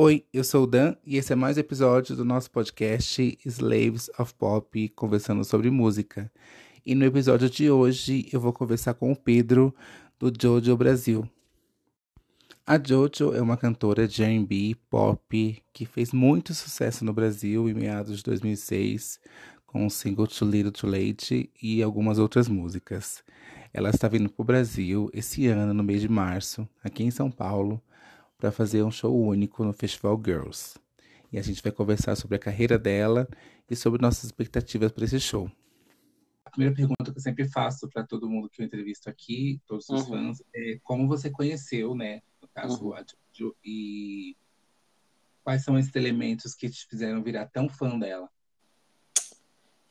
Oi, eu sou o Dan e esse é mais um episódio do nosso podcast Slaves of Pop, conversando sobre música. E no episódio de hoje eu vou conversar com o Pedro do Jojo Brasil. A Jojo é uma cantora de R&B pop que fez muito sucesso no Brasil em meados de 2006 com o single Too Little Too Late e algumas outras músicas. Ela está vindo para o Brasil esse ano, no mês de março, aqui em São Paulo, para fazer um show único no Festival Girls. E a gente vai conversar sobre a carreira dela e sobre nossas expectativas para esse show. A primeira pergunta que eu sempre faço para todo mundo que eu entrevisto aqui, todos os uhum. fãs, é como você conheceu, né, no caso, uhum. a Jojo, e quais são esses elementos que te fizeram virar tão fã dela?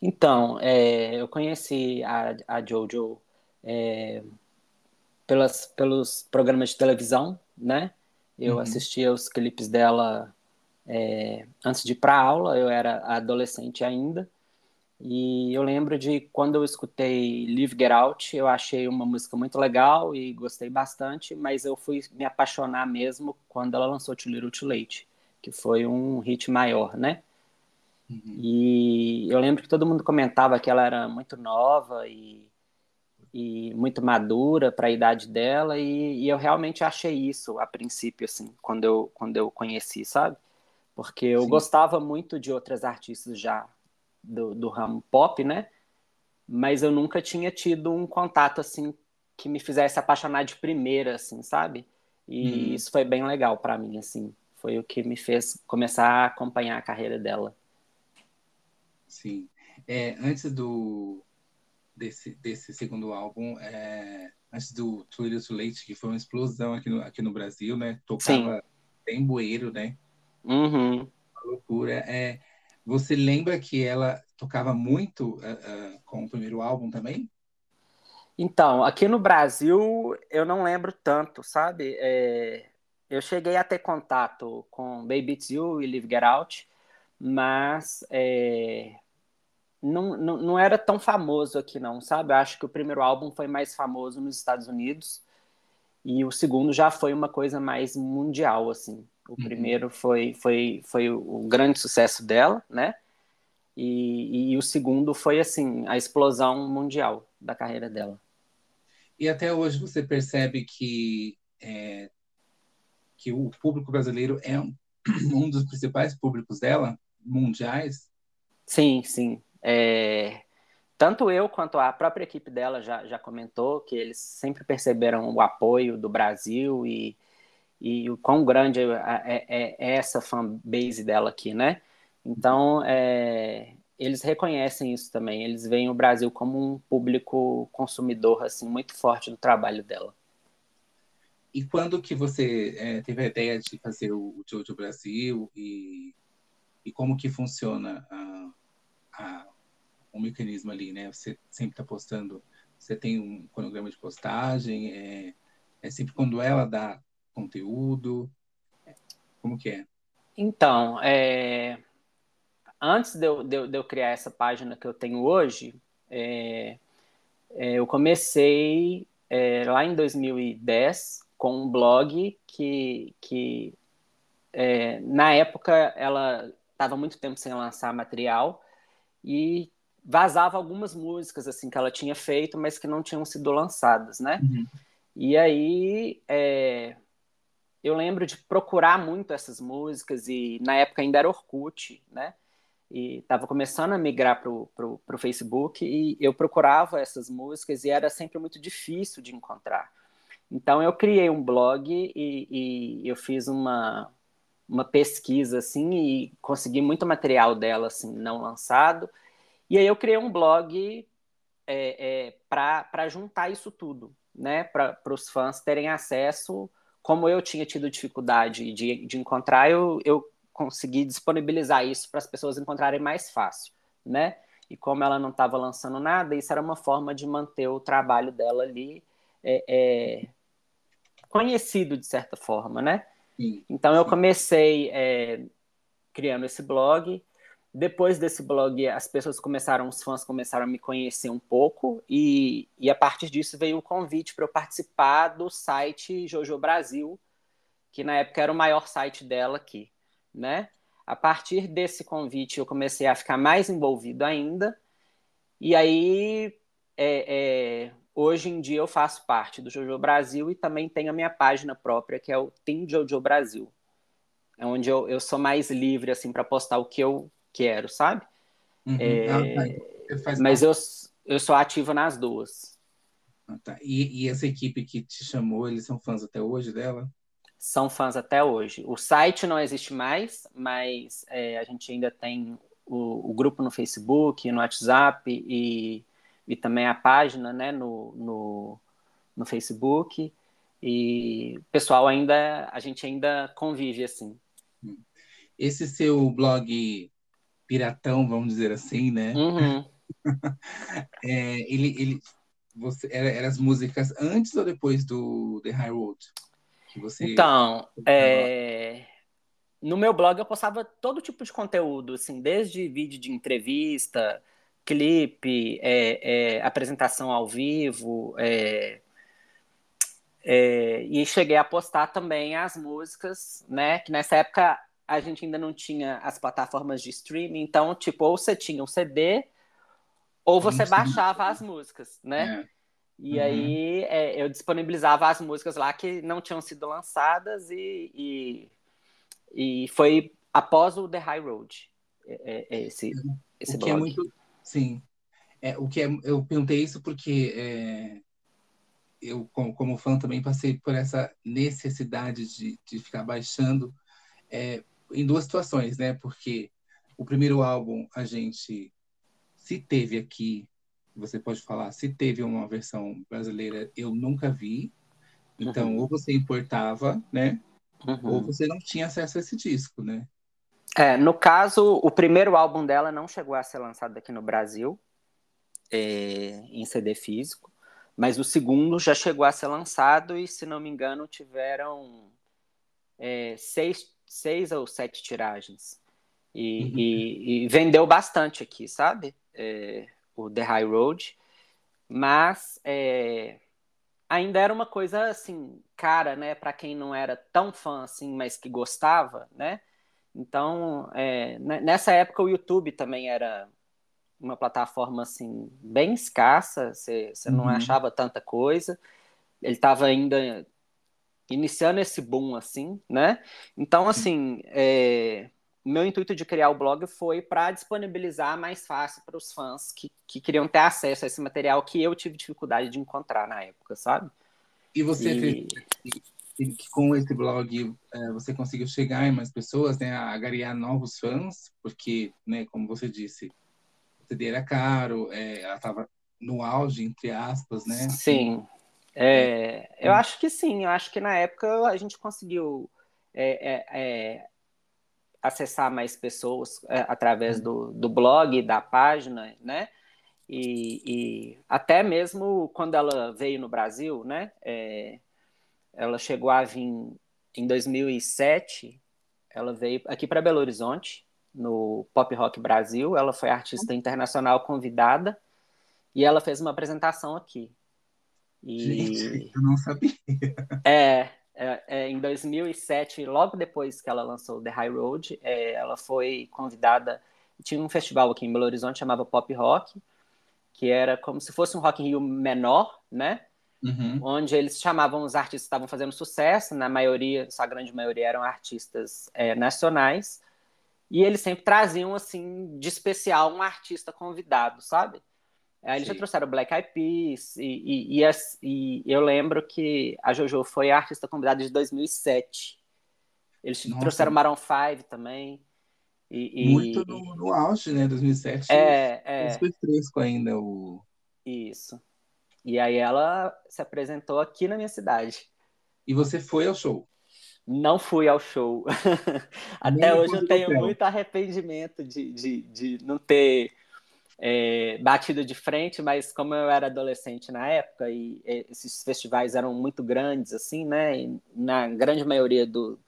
Então, é, eu conheci a, a Jojo é, pelas, pelos programas de televisão, né? Eu uhum. assistia os clipes dela é, antes de ir para aula, eu era adolescente ainda. E eu lembro de quando eu escutei Live Get Out, eu achei uma música muito legal e gostei bastante, mas eu fui me apaixonar mesmo quando ela lançou Too Little Too Late, que foi um hit maior, né? Uhum. E eu lembro que todo mundo comentava que ela era muito nova e e muito madura para a idade dela e, e, eu realmente achei isso a princípio assim quando eu quando eu conheci sabe? Porque eu Sim. gostava muito de outras artistas já do, do ramo pop né? Mas eu nunca tinha tido um contato assim que me fizesse apaixonar de primeira assim sabe? E hum. isso foi bem legal para mim assim. Foi o que me fez começar a acompanhar a carreira dela. Sim. É, antes do desse, desse segundo álbum, é, antes do Too Little Too Late, que foi uma explosão aqui no, aqui no Brasil, né? Tocava em bueiro, né? Uhum. Uma loucura. É, você lembra que ela tocava muito uh, uh, com o primeiro álbum também? Então, aqui no Brasil, eu não lembro tanto, sabe? É, eu cheguei a ter contato com Baby It's You e Live Get Out, mas é, não, não, não era tão famoso aqui, não, sabe? Eu acho que o primeiro álbum foi mais famoso nos Estados Unidos e o segundo já foi uma coisa mais mundial, assim. O uhum. primeiro foi, foi, foi o grande sucesso dela, né? E, e o segundo foi, assim, a explosão mundial da carreira dela. E até hoje você percebe que, é, que o público brasileiro é um, um dos principais públicos dela, mundiais? Sim, sim. É, tanto eu quanto a própria equipe dela já, já comentou que eles sempre perceberam o apoio do Brasil e, e o quão grande é, é, é, é essa fanbase dela aqui, né? Então, é, eles reconhecem isso também. Eles veem o Brasil como um público consumidor assim muito forte do trabalho dela. E quando que você é, teve a ideia de fazer o, Jojo Brasil e, e como que funciona a, a, um mecanismo ali, né? Você sempre está postando, você tem um cronograma de postagem, é, é sempre quando ela dá conteúdo, como que é? Então, é, antes de eu, de, de eu, criar essa página que eu tenho hoje, é, é, eu comecei é, lá em 2010 com um blog que, que é, na época ela estava muito tempo sem lançar material e vazava algumas músicas assim que ela tinha feito, mas que não tinham sido lançadas, né? Uhum. E aí é, eu lembro de procurar muito essas músicas e na época ainda era Orkut, né? E estava começando a migrar para o Facebook e eu procurava essas músicas e era sempre muito difícil de encontrar. Então eu criei um blog e, e eu fiz uma, uma pesquisa assim e consegui muito material dela assim não lançado e aí eu criei um blog é, é, para juntar isso tudo, né? Para os fãs terem acesso. Como eu tinha tido dificuldade de, de encontrar, eu, eu consegui disponibilizar isso para as pessoas encontrarem mais fácil, né? E como ela não estava lançando nada, isso era uma forma de manter o trabalho dela ali é, é, conhecido de certa forma, né? Então eu comecei é, criando esse blog depois desse blog, as pessoas começaram, os fãs começaram a me conhecer um pouco, e, e a partir disso veio o convite para eu participar do site Jojo Brasil, que na época era o maior site dela aqui. né? A partir desse convite, eu comecei a ficar mais envolvido ainda. E aí, é, é, hoje em dia, eu faço parte do Jojo Brasil e também tenho a minha página própria, que é o Team Jojo Brasil. É onde eu, eu sou mais livre, assim, para postar o que eu quero, sabe? Uhum. É, ah, tá. mas eu, eu sou ativo nas duas. Ah, tá. e, e essa equipe que te chamou, eles são fãs até hoje dela? são fãs até hoje. O site não existe mais, mas é, a gente ainda tem o, o, grupo no Facebook, no WhatsApp e, e também a página né, no, no, no Facebook. E o pessoal ainda, a gente ainda convive assim. Esse seu blog piratão, vamos dizer assim, né? Uhum. é, ele, ele, você, era, era as músicas antes ou depois do The High Road? que você. Então, é... no meu blog eu postava todo tipo de conteúdo, assim, desde vídeo de entrevista, clipe, é, é, apresentação ao vivo, é, é, e cheguei a postar também as músicas, né? Que nessa época a gente ainda não tinha as plataformas de streaming, então, tipo, ou você tinha um CD, ou você baixava as músicas, né? É. E uhum. aí é, eu disponibilizava as músicas lá que não tinham sido lançadas e, e, e foi após o The High Road é, é, esse, esse o que blog. é muito sim é o que é, eu perguntei isso porque é, eu como, como, fã também passei por essa necessidade de, de ficar baixando é, em duas situações né porque o primeiro álbum a gente se teve aqui você pode falar se teve uma versão brasileira, eu nunca vi. Então, uhum. ou você importava, né? Uhum. Ou você não tinha acesso a esse disco, né? É, no caso, o primeiro álbum dela não chegou a ser lançado aqui no Brasil, é, em CD físico, mas o segundo já chegou a ser lançado e, se não me engano, tiveram é, seis, seis ou sete tiragens. E, uhum. e, e vendeu bastante aqui, sabe? É, o The High Road, mas é, ainda era uma coisa assim cara, né, para quem não era tão fã assim, mas que gostava, né? Então, é, nessa época o YouTube também era uma plataforma assim bem escassa, você não uhum. achava tanta coisa. Ele estava ainda iniciando esse boom assim, né? Então, assim, é, meu intuito de criar o blog foi para disponibilizar mais fácil para os fãs que, que queriam ter acesso a esse material que eu tive dificuldade de encontrar na época, sabe? E você e... que com esse blog é, você conseguiu chegar em mais pessoas, né, agariar novos fãs, porque, né, como você disse, o CD era caro, é, ela estava no auge, entre aspas, né? Sim. É, eu acho que sim, eu acho que na época a gente conseguiu é, é, é acessar mais pessoas é, através do, do blog, da página, né? E, e, até mesmo quando ela veio no Brasil, né? É, ela chegou a vir em 2007. Ela veio aqui para Belo Horizonte no Pop Rock Brasil. Ela foi artista internacional convidada e ela fez uma apresentação aqui. E... Gente, eu não sabia. É, é, é, em 2007, logo depois que ela lançou The High Road, é, ela foi convidada. Tinha um festival aqui em Belo Horizonte chamava Pop Rock, que era como se fosse um Rock in Rio menor, né? Uhum. Onde eles chamavam os artistas que estavam fazendo sucesso, na maioria, sua grande maioria eram artistas é, nacionais, e eles sempre traziam, assim, de especial um artista convidado, sabe? Aí eles Sim. já trouxeram Black Eyed Peas, e, e, e, e, eu lembro que a JoJo foi a artista convidada de 2007. Eles Nossa. trouxeram Maroon 5 também. E, Muito no, no auge, né? 2007. É, é. Foi fresco ainda o... Isso. E aí ela se apresentou aqui na minha cidade. E você foi ao show? Não fui ao show. Até Nem hoje eu tenho muito arrependimento de, de, de não ter é, batida de frente, mas como eu era adolescente na época e esses festivais eram muito grandes, assim, né? E na grande maioria do,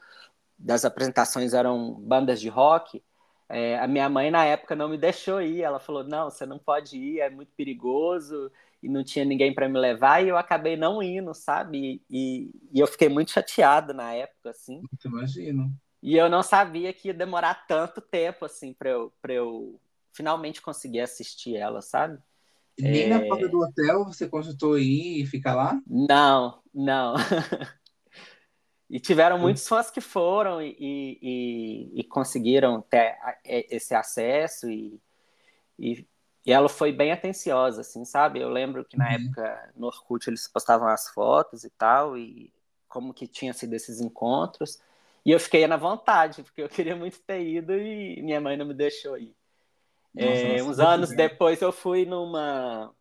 das apresentações eram bandas de rock. É, a minha mãe na época não me deixou ir. Ela falou: não, você não pode ir, é muito perigoso e não tinha ninguém para me levar. E eu acabei não indo, sabe? E, e, eu fiquei muito chateado na época, assim. Imagino. E eu não sabia que ia demorar tanto tempo assim para eu, eu finalmente conseguir assistir ela, sabe? Nem é... na porta do hotel você consultou ir e ficar lá? Não, não. e tiveram muitos fãs que foram e, e, e conseguiram ter esse acesso e, e, e, ela foi bem atenciosa, assim, sabe? Eu lembro que na uhum. época no Orkut eles postavam as fotos e tal e como que tinha sido esses encontros. E eu fiquei na vontade, porque eu queria muito ter ido e minha mãe não me deixou ir. Nossa, é, uns anos depois eu fui numa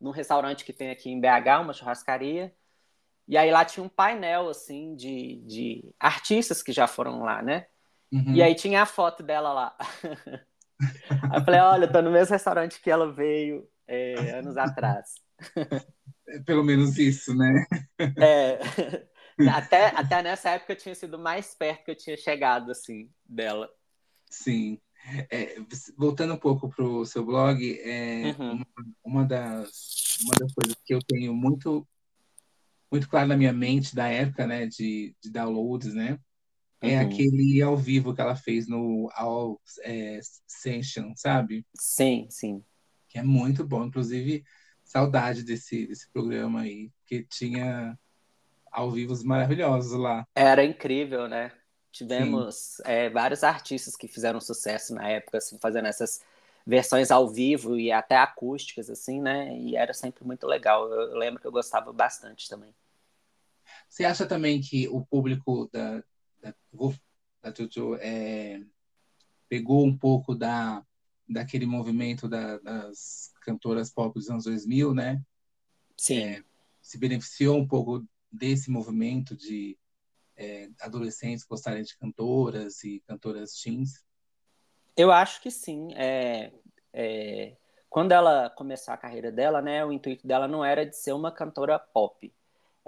num restaurante que tem aqui em BH, uma churrascaria, e aí lá tinha um painel assim de, de artistas que já foram lá, né? Uhum. E aí tinha a foto dela lá. aí eu falei, olha, tô no mesmo restaurante que ela veio é, anos atrás. É pelo menos isso, né? É. Até, até nessa época tinha sido mais perto que eu tinha chegado, assim, dela. Sim. É, voltando um pouco para o seu blog, é, uhum. uma, uma, das, uma das coisas que eu tenho muito muito claro na minha mente da época, né, de, de downloads, né, é uhum. aquele ao vivo que ela fez no All é, Session, sabe? Sim, sim. Que é muito bom, inclusive saudade desse, desse programa aí, que tinha ao vivos maravilhosos lá. Era incrível, né? Tivemos é, vários artistas que fizeram sucesso na época, assim, fazendo essas versões ao vivo e até acústicas, assim, né? E era sempre muito legal. Eu lembro que eu gostava bastante também. Você acha também que o público da, da, da Jojo é, pegou um pouco da, daquele movimento da, das cantoras pop dos anos 2000, né? Sim. É, se beneficiou um pouco desse movimento de é, adolescentes gostarem de cantoras e cantoras teens? Eu acho que sim. É, é, quando ela começou a carreira dela, né, o intuito dela não era de ser uma cantora pop.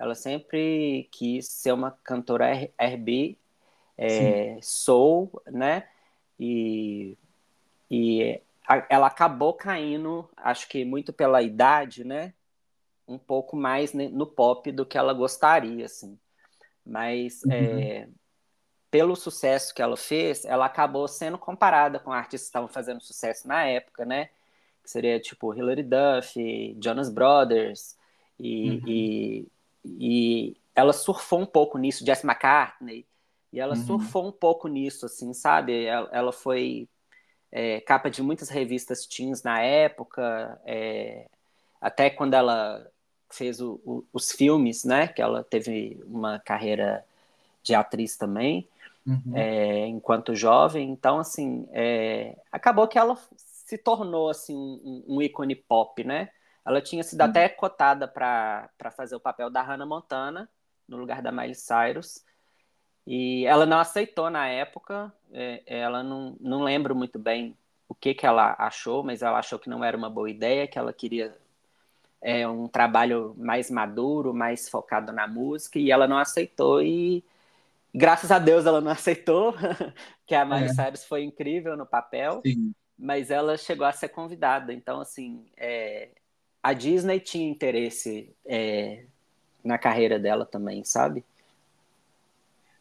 Ela sempre quis ser uma cantora R&B, é, soul, né? E, e a, ela acabou caindo, acho que muito pela idade, né? Um pouco mais no pop do que ela gostaria, assim. Mas uhum. é, pelo sucesso que ela fez, ela acabou sendo comparada com artistas que estavam fazendo sucesso na época, né? Que seria tipo Hilary Duff, Jonas Brothers, e, uhum. e, e, ela surfou um pouco nisso, Jess McCartney, e ela uhum. surfou um pouco nisso, assim, sabe? Ela, ela foi é, capa de muitas revistas teens na época, é, até quando ela fez o, o, os filmes, né? Que ela teve uma carreira de atriz também, uhum. é, enquanto jovem. Então, assim, é, acabou que ela se tornou assim um, um, ícone pop, né? Ela tinha sido uhum. até cotada para fazer o papel da Hannah Montana no lugar da Miley Cyrus. E ela não aceitou na época. É, ela não, não lembro muito bem o que, que ela achou, mas ela achou que não era uma boa ideia, que ela queria é, um trabalho mais maduro, mais focado na música, e ela não aceitou, e graças a Deus ela não aceitou, que a Miley é. Cyrus foi incrível no papel, Sim. mas ela chegou a ser convidada, então, assim, é, a Disney tinha interesse é, na carreira dela também, sabe?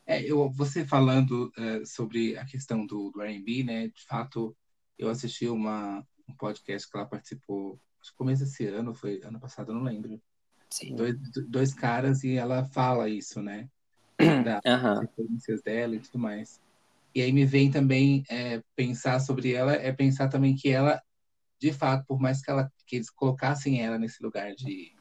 É, eu, você falando uh, sobre a questão do, do R&B, né, de fato, eu assisti uma, um podcast que ela participou acho que começo desse ano, foi ano passado, não lembro. Sim. Dois, dois caras e ela fala isso, né? Das uhum. experiências dela e tudo mais. E aí me vem também é, pensar sobre ela, é pensar também que ela, de fato, por mais que, ela, que eles colocassem ela nesse lugar de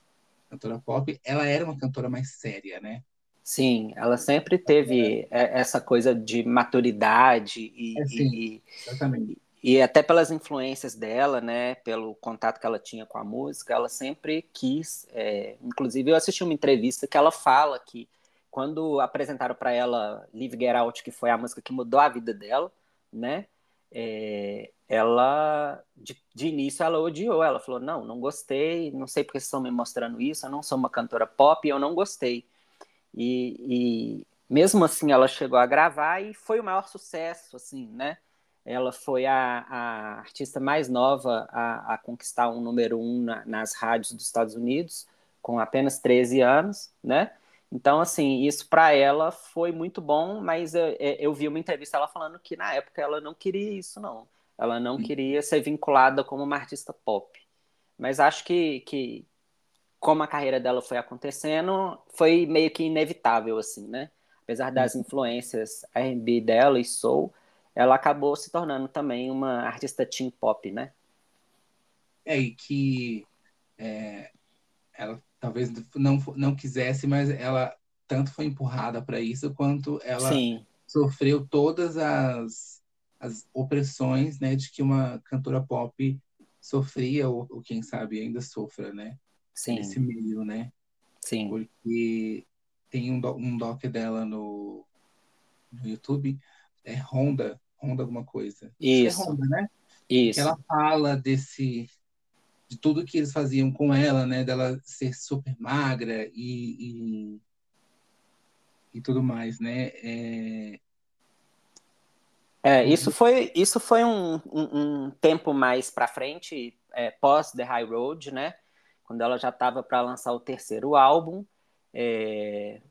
cantora pop, ela era uma cantora mais séria, né? Sim, ela sempre teve é. essa coisa de maturidade e, é, sim, e, exatamente e até pelas influências dela, né, pelo contato que ela tinha com a música, ela sempre quis. É, inclusive, eu assisti uma entrevista que ela fala que quando apresentaram para ela Live Get Out, que foi a música que mudou a vida dela, né, é, ela de, de, início ela odiou. Ela falou: não, não gostei, não sei porque estão me mostrando isso. Eu não sou uma cantora pop, eu não gostei. E, e mesmo assim, ela chegou a gravar e foi o maior sucesso, assim, né? Ela foi a, a artista mais nova a, a, conquistar um número um na, nas rádios dos Estados Unidos, com apenas 13 anos, né? Então, assim, isso para ela foi muito bom, mas eu, eu, vi uma entrevista ela falando que na época ela não queria isso, não. Ela não queria ser vinculada como uma artista pop. Mas acho que, que como a carreira dela foi acontecendo, foi meio que inevitável, assim, né? Apesar das uhum. influências R&B dela e soul, ela acabou se tornando também uma artista teen pop, né? É, e que é, ela talvez não, não quisesse, mas ela tanto foi empurrada para isso, quanto ela Sim. sofreu todas as, as opressões né, de que uma cantora pop sofria, ou, ou quem sabe ainda sofra, né? Sim. Nesse meio, né? Sim. Porque tem um, um doc dela no, no YouTube, é Honda, Honda alguma coisa. Isso. É Honda, né? Isso. Que ela fala desse de tudo que eles faziam com ela, né? Dela ser super magra e, e, e tudo mais, né? É... É, isso foi, isso foi um, um, um tempo mais para frente, é, pós The High Road, né? Quando ela já estava para lançar o terceiro álbum, é,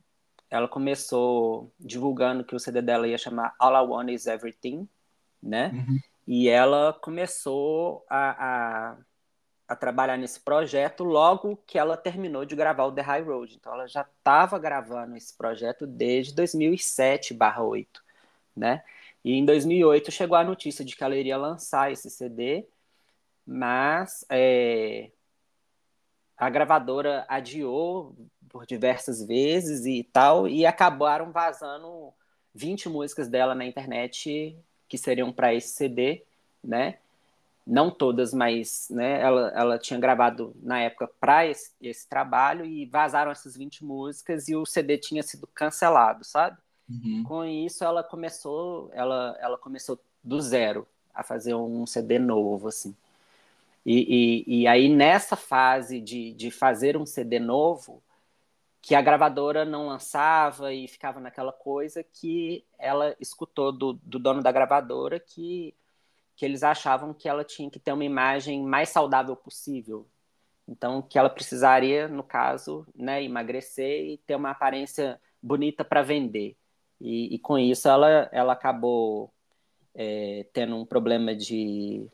ela começou divulgando que o CD dela ia chamar All I Want Is Everything, né? Uhum. E ela começou a, a a trabalhar nesse projeto logo que ela terminou de gravar o The High Road. Então ela já estava gravando esse projeto desde 2007/8, né? E em 2008 chegou a notícia de que ela iria lançar esse CD, mas é, a gravadora adiou por diversas vezes e tal, e acabaram vazando 20 músicas dela na internet que seriam para esse CD, né? Não todas, mas né, ela, ela tinha gravado na época para esse, esse, trabalho e vazaram essas 20 músicas e o CD tinha sido cancelado, sabe? Uhum. Com isso ela começou, ela, ela começou do zero a fazer um CD novo, assim. E, e, e aí nessa fase de, de fazer um CD novo, que a gravadora não lançava e ficava naquela coisa que ela escutou do, do dono da gravadora que que eles achavam que ela tinha que ter uma imagem mais saudável possível. Então, que ela precisaria, no caso, né, emagrecer e ter uma aparência bonita para vender. E, e, com isso ela, ela acabou é, tendo um problema de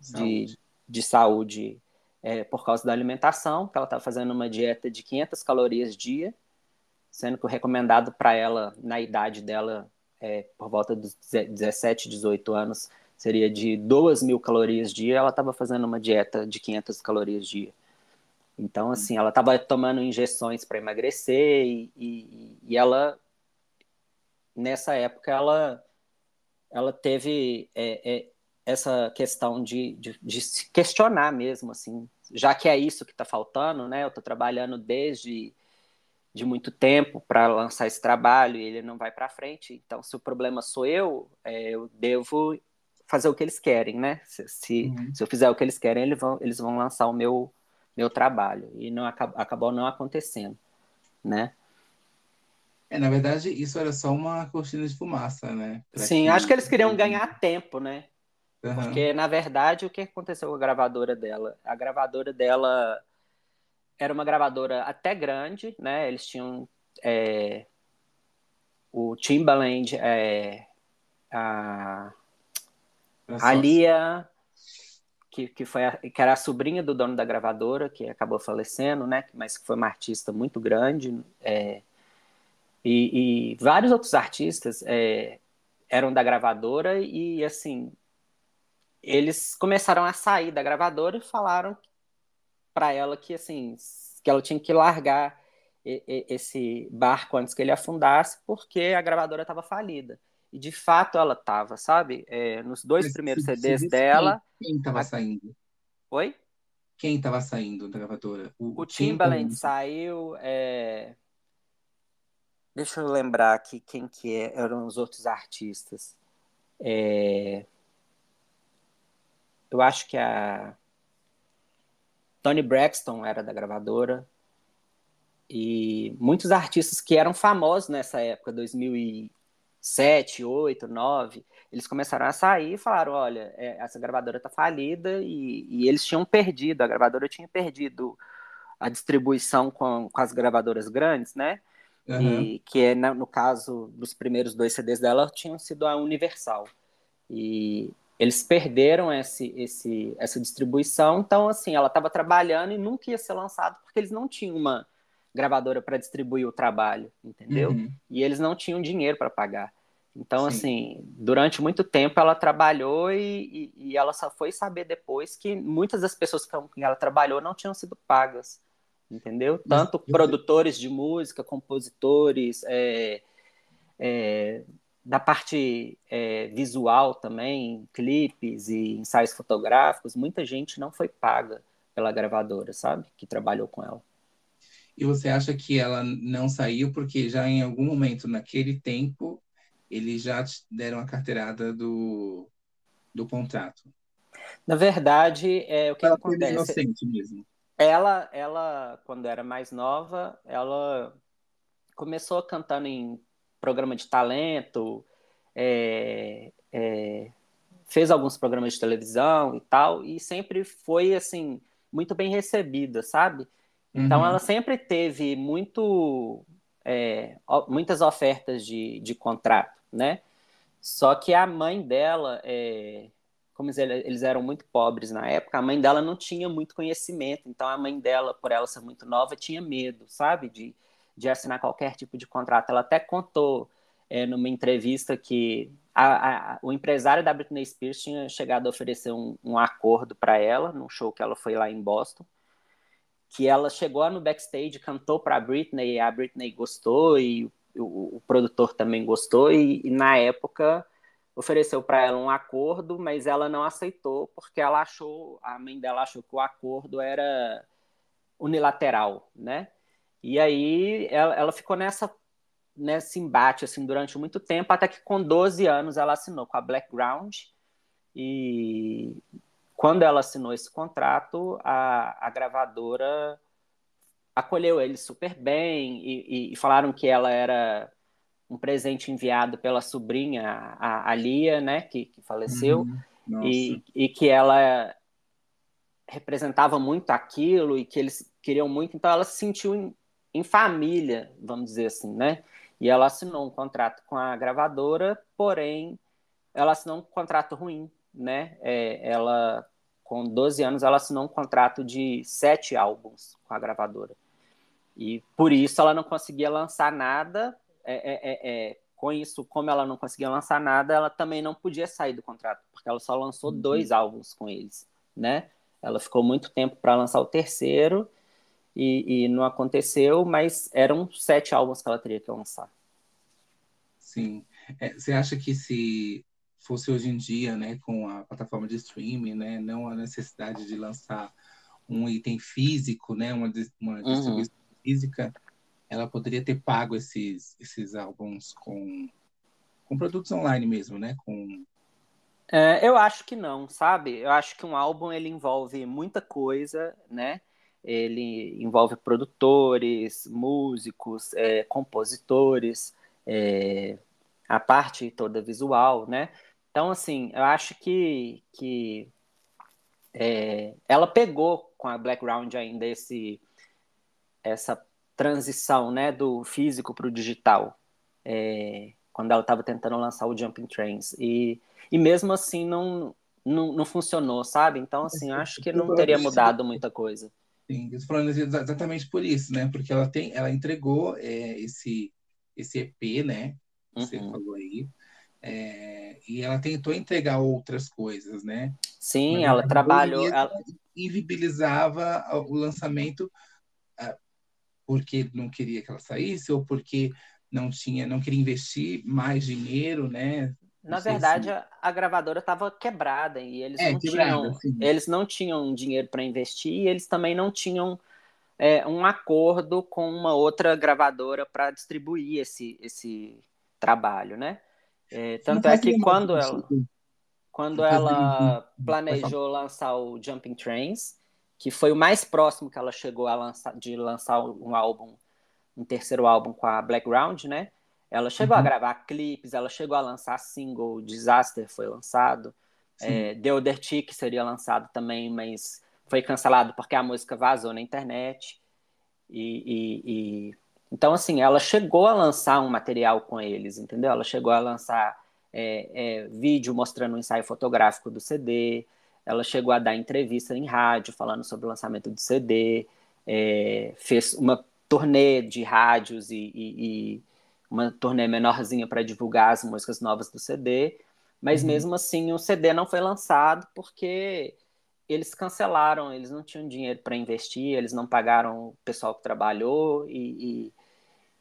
saúde, de, de saúde é, por causa da alimentação, que ela estava fazendo uma dieta de 500 calorias dia, sendo que o recomendado para ela, na idade dela, é, por volta dos 17, 18 anos, seria de 2 mil calorias dia, ela estava fazendo uma dieta de 500 calorias dia. Então, hum. assim, ela estava tomando injeções para emagrecer e, e, e, ela, nessa época, ela, ela teve é, é, essa questão de, de, de, se questionar mesmo, assim, já que é isso que está faltando, né? Eu estou trabalhando desde de muito tempo para lançar esse trabalho e ele não vai para frente. Então, se o problema sou eu, é, eu devo fazer o que eles querem, né? Se, se, uhum. se eu fizer o que eles querem, eles vão, eles vão lançar o meu, meu trabalho. E não acabou não acontecendo, né? É, na verdade, isso era só uma cortina de fumaça, né? Pra Sim, que... acho que eles queriam ganhar tempo, né? Uhum. Porque, na verdade, o que aconteceu com a gravadora dela? A gravadora dela era uma gravadora até grande, né? Eles tinham é, o Timbaland, é, a a Lia, que, que, foi a, que era a sobrinha do dono da gravadora, que acabou falecendo, né? Mas que foi uma artista muito grande. É, e, e, vários outros artistas é, eram da gravadora e, assim, eles começaram a sair da gravadora e falaram para ela que, assim, que ela tinha que largar esse barco antes que ele afundasse, porque a gravadora estava falida. E de fato ela tava, sabe? É, nos dois primeiros CDs dela. Quem, quem tava a... saindo? Oi? Quem tava saindo da gravadora? O, o Timbaland saiu. É... Deixa eu lembrar aqui quem que é, eram os outros artistas. É... Eu acho que a Tony Braxton era da gravadora e muitos artistas que eram famosos nessa época, 2001, 7, 8, 9, eles começaram a sair e falaram: olha, é, essa gravadora tá falida e, e eles tinham perdido, a gravadora tinha perdido a distribuição com, com as gravadoras grandes, né? Uhum. E, que é, né, no caso dos primeiros dois CDs dela, tinham sido a Universal. E eles perderam esse, esse, essa distribuição, então, assim, ela estava trabalhando e nunca ia ser lançado porque eles não tinham uma gravadora para distribuir o trabalho, entendeu? Uhum. E eles não tinham dinheiro para pagar. Então, Sim. assim, durante muito tempo ela trabalhou e, e, e, ela só foi saber depois que muitas das pessoas com quem ela trabalhou não tinham sido pagas, entendeu? Tanto Mas, produtores de música, compositores, é, é, da parte é, visual também, clipes e ensaios fotográficos, muita gente não foi paga pela gravadora, sabe? Que trabalhou com ela. E você acha que ela não saiu porque já em algum momento naquele tempo eles já deram a carteirada do, do contrato? Na verdade, é o que ela acontece. inocente mesmo. Ela, ela, quando era mais nova, ela começou cantando em programa de talento, é, é, fez alguns programas de televisão e tal, e sempre foi assim muito bem recebida, sabe? Então uhum. ela sempre teve muito, é, muitas ofertas de, de contrato, né? Só que a mãe dela, é, como eles eram muito pobres na época, a mãe dela não tinha muito conhecimento. Então a mãe dela, por ela ser muito nova, tinha medo, sabe, de, de assinar qualquer tipo de contrato. Ela até contou é, numa entrevista que a, a, o empresário da Britney Spears tinha chegado a oferecer um, um acordo para ela num show que ela foi lá em Boston que ela chegou no backstage, cantou para Britney, a Britney gostou e o, o produtor também gostou e, e na época ofereceu para ela um acordo, mas ela não aceitou porque ela achou, a mãe dela achou que o acordo era unilateral, né? E aí ela, ela ficou nessa nesse embate assim durante muito tempo, até que com 12 anos ela assinou com a Blackground e quando ela assinou esse contrato, a, a gravadora acolheu ele super bem e, e, falaram que ela era um presente enviado pela sobrinha, a, a Lia, né, que, que faleceu, uhum. e, e que ela representava muito aquilo e que eles queriam muito, então ela se sentiu em, em família, vamos dizer assim, né? E ela assinou um contrato com a gravadora, porém ela assinou um contrato ruim, né? É, ela com 12 anos, ela assinou um contrato de sete álbuns com a gravadora. E por isso ela não conseguia lançar nada. É, é, é, é, com isso, como ela não conseguia lançar nada, ela também não podia sair do contrato, porque ela só lançou uhum. dois álbuns com eles, né? Ela ficou muito tempo para lançar o terceiro e, e, não aconteceu, mas eram sete álbuns que ela teria que lançar. Sim. É, você acha que se fosse hoje em dia, né, com a plataforma de streaming, né, não a necessidade de lançar um item físico, né, uma, uma uhum. distribuição física, ela poderia ter pago esses, esses álbuns com, com produtos online mesmo, né, com... É, eu acho que não, sabe? Eu acho que um álbum ele envolve muita coisa, né? Ele envolve produtores, músicos, é, compositores, é, a parte toda visual, né? Então, assim, eu acho que, que é, ela pegou com a Blackground ainda esse, essa transição né, do físico para o digital, é, quando ela estava tentando lançar o Jumping Trains. E, e mesmo assim não, não, não funcionou, sabe? Então, assim, eu acho que não teria mudado muita coisa. Sim, eu falando exatamente por isso, né? Porque ela tem, ela entregou é, esse, esse EP, né? Você uhum. falou aí. É, e ela tentou entregar outras coisas, né? Sim, Mas ela trabalhou. Ela invibilizava o lançamento uh, porque não queria que ela saísse ou porque não tinha, não queria investir mais dinheiro, né? Na verdade, se... a gravadora estava quebrada e eles é, não tinham, eles não tinham dinheiro para investir e eles também não tinham é, um acordo com uma outra gravadora para distribuir esse, esse trabalho, né? É, tanto é que quando ela, quando ela planejou lançar o Jumping Trains, que foi o mais próximo que ela chegou a lançar, de lançar um álbum, um terceiro álbum com a Blackground, né? Ela chegou uhum. a gravar clipes, ela chegou a lançar single, Disaster foi lançado, é, The Other Chick seria lançado também, mas foi cancelado porque a música vazou na internet. E, e, e Então, assim, ela chegou a lançar um material com eles, entendeu? Ela chegou a lançar é, é, vídeo mostrando o um ensaio fotográfico do CD, ela chegou a dar entrevista em rádio falando sobre o lançamento do CD, é, fez uma turnê de rádios e, e, e uma turnê menorzinha para divulgar as músicas novas do CD, mas uhum. mesmo assim o CD não foi lançado porque eles cancelaram, eles não tinham dinheiro para investir, eles não pagaram o pessoal que trabalhou e, e,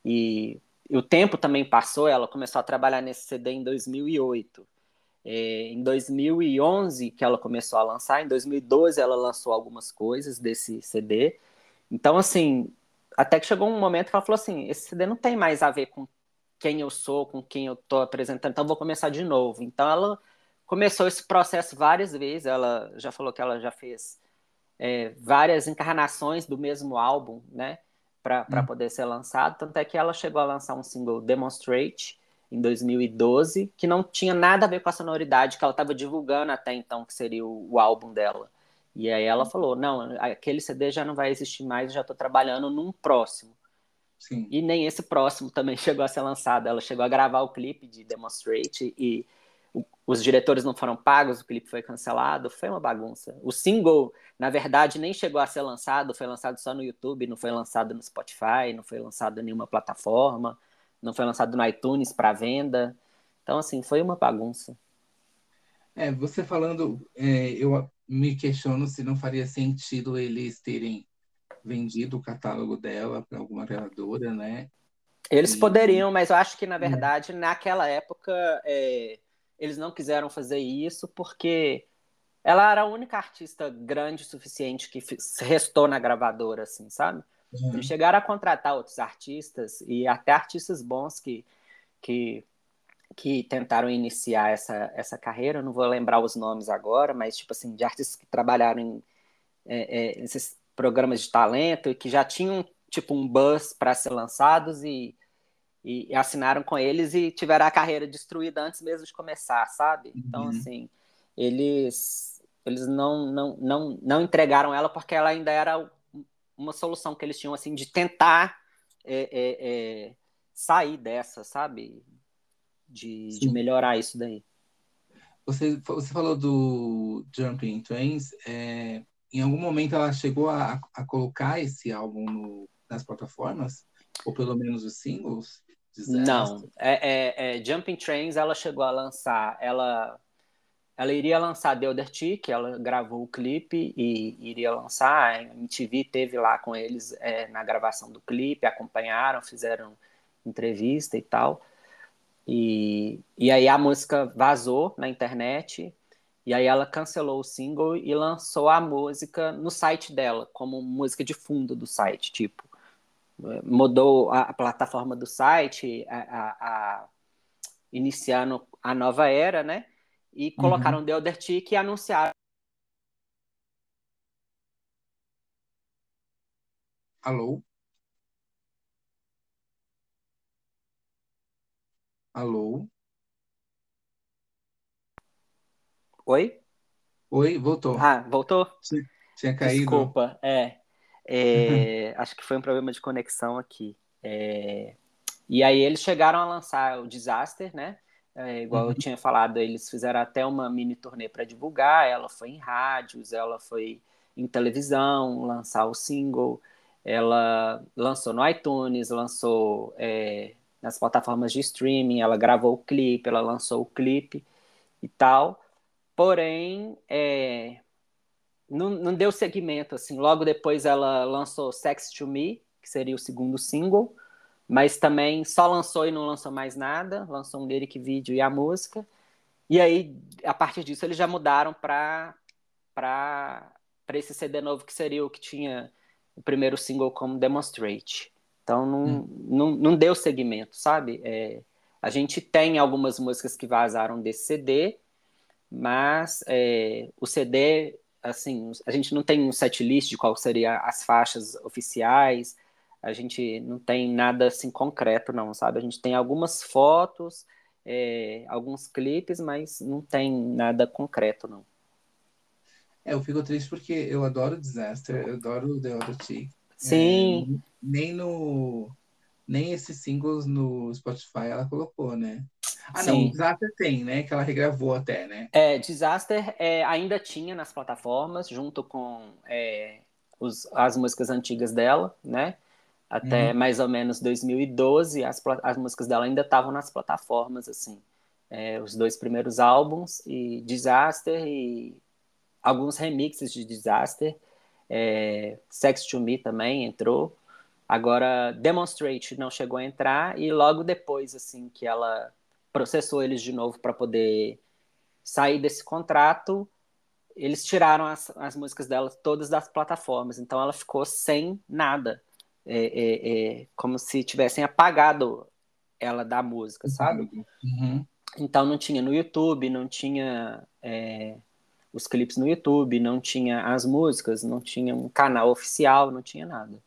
e, e, o tempo também passou. Ela começou a trabalhar nesse CD em 2008. É, em 2011 que ela começou a lançar, em 2012 ela lançou algumas coisas desse CD. Então, assim, até que chegou um momento que ela falou assim: esse CD não tem mais a ver com quem eu sou, com quem eu estou apresentando, então vou começar de novo. Então ela começou esse processo várias vezes, ela já falou que ela já fez é, várias encarnações do mesmo álbum, né, para hum. poder ser lançado, tanto é que ela chegou a lançar um single Demonstrate em 2012, que não tinha nada a ver com a sonoridade que ela estava divulgando até então, que seria o, o álbum dela. E aí ela falou: não, aquele CD já não vai existir mais, já estou trabalhando num próximo. Sim. E nem esse próximo também chegou a ser lançado. Ela chegou a gravar o clipe de Demonstrate e os diretores não foram pagos, o clipe foi cancelado, foi uma bagunça. O single, na verdade, nem chegou a ser lançado, foi lançado só no YouTube, não foi lançado no Spotify, não foi lançado em nenhuma plataforma, não foi lançado no iTunes para venda. Então, assim, foi uma bagunça. É, você falando, é, eu me questiono se não faria sentido eles terem vendido o catálogo dela para alguma gravadora, né? Eles e... poderiam, mas eu acho que, na é. verdade, é. naquela época, é, eles não quiseram fazer isso porque ela era a única artista grande o suficiente que restou na gravadora, assim, sabe? Uhum. Eles chegaram a contratar outros artistas e até artistas bons que, que que tentaram iniciar essa, essa carreira, eu não vou lembrar os nomes agora, mas tipo assim, de artistas que trabalharam em é, é, esses programas de talento e que já tinham tipo um buzz para ser lançados e, e, assinaram com eles e tiveram a carreira destruída antes mesmo de começar, sabe? Então, uhum. assim, eles eles não, não, não, não entregaram ela porque ela ainda era uma solução que eles tinham assim de tentar é, é, é sair dessa, sabe? de, de melhorar isso daí. Você, você falou do Jumping Trains. É, em algum momento ela chegou a, a colocar esse álbum no, nas plataformas? Ou pelo menos os singles? Não. É, é, é, Jumping Trains ela chegou a lançar. Ela, ela iria lançar The Other Tick, ela gravou o clipe e iria lançar. A MTV teve lá com eles é, na gravação do clipe, acompanharam, fizeram entrevista e tal. E, e aí a música vazou na internet, e aí ela cancelou o single e lançou a música no site dela, como música de fundo do site, tipo. Mudou a, a plataforma do site, a, a, a, iniciando a nova era, né? E uhum. colocaram uhum. The Other Tick e anunciaram. Alô? Alô? Oi? Oi, voltou. Ah, voltou? Tinha, tinha caído. Desculpa, é. É acho que foi um problema de conexão aqui. É, e aí eles chegaram a lançar o Disaster, né? É, igual uhum. eu tinha falado, eles fizeram até uma mini turnê para divulgar. Ela foi em rádios, ela foi em televisão, lançar o single. Ela lançou no iTunes, lançou é, nas plataformas de streaming, ela gravou o clipe, ela lançou o clipe e tal. Porém, é, não, não deu segmento, assim. Logo depois ela lançou Sex to Me, que seria o segundo single, mas também só lançou e não lançou mais nada, lançou um lyric vídeo e a música. E aí, a partir disso, eles já mudaram para para esse CD novo que seria o que tinha o primeiro single como Demonstrate. Então não, hum. não, não deu segmento, sabe? É, a gente tem algumas músicas que vazaram desse CD, mas é, o CD, assim, a gente não tem um set list de qual seria as faixas oficiais, a gente não tem nada assim concreto, não, sabe? A gente tem algumas fotos, é, alguns clipes, mas não tem nada concreto, não. É, eu fico triste porque eu adoro Disaster, eu adoro The Other Chick. Sim. É, nem no, nem esses singles no Spotify ela colocou, né? Ah, Sim. não, Disaster tem, né? Que ela regravou até, né? É, Disaster é, ainda tinha nas plataformas, junto com é, os, as músicas antigas dela, né? Até uhum. mais ou menos 2012, as, as músicas dela ainda estavam nas plataformas, assim. É, os dois primeiros álbuns, e Disaster e alguns remixes de Disaster. É, Sex to Me também entrou. Agora, Demonstrate não chegou a entrar, e logo depois, assim, que ela processou eles de novo para poder sair desse contrato, eles tiraram as, as músicas dela todas das plataformas, então ela ficou sem nada, é, é, é, como se tivessem apagado ela da música, sabe? Uhum. Então não tinha no YouTube, não tinha é, os clipes no YouTube, não tinha as músicas, não tinha um canal oficial, não tinha nada.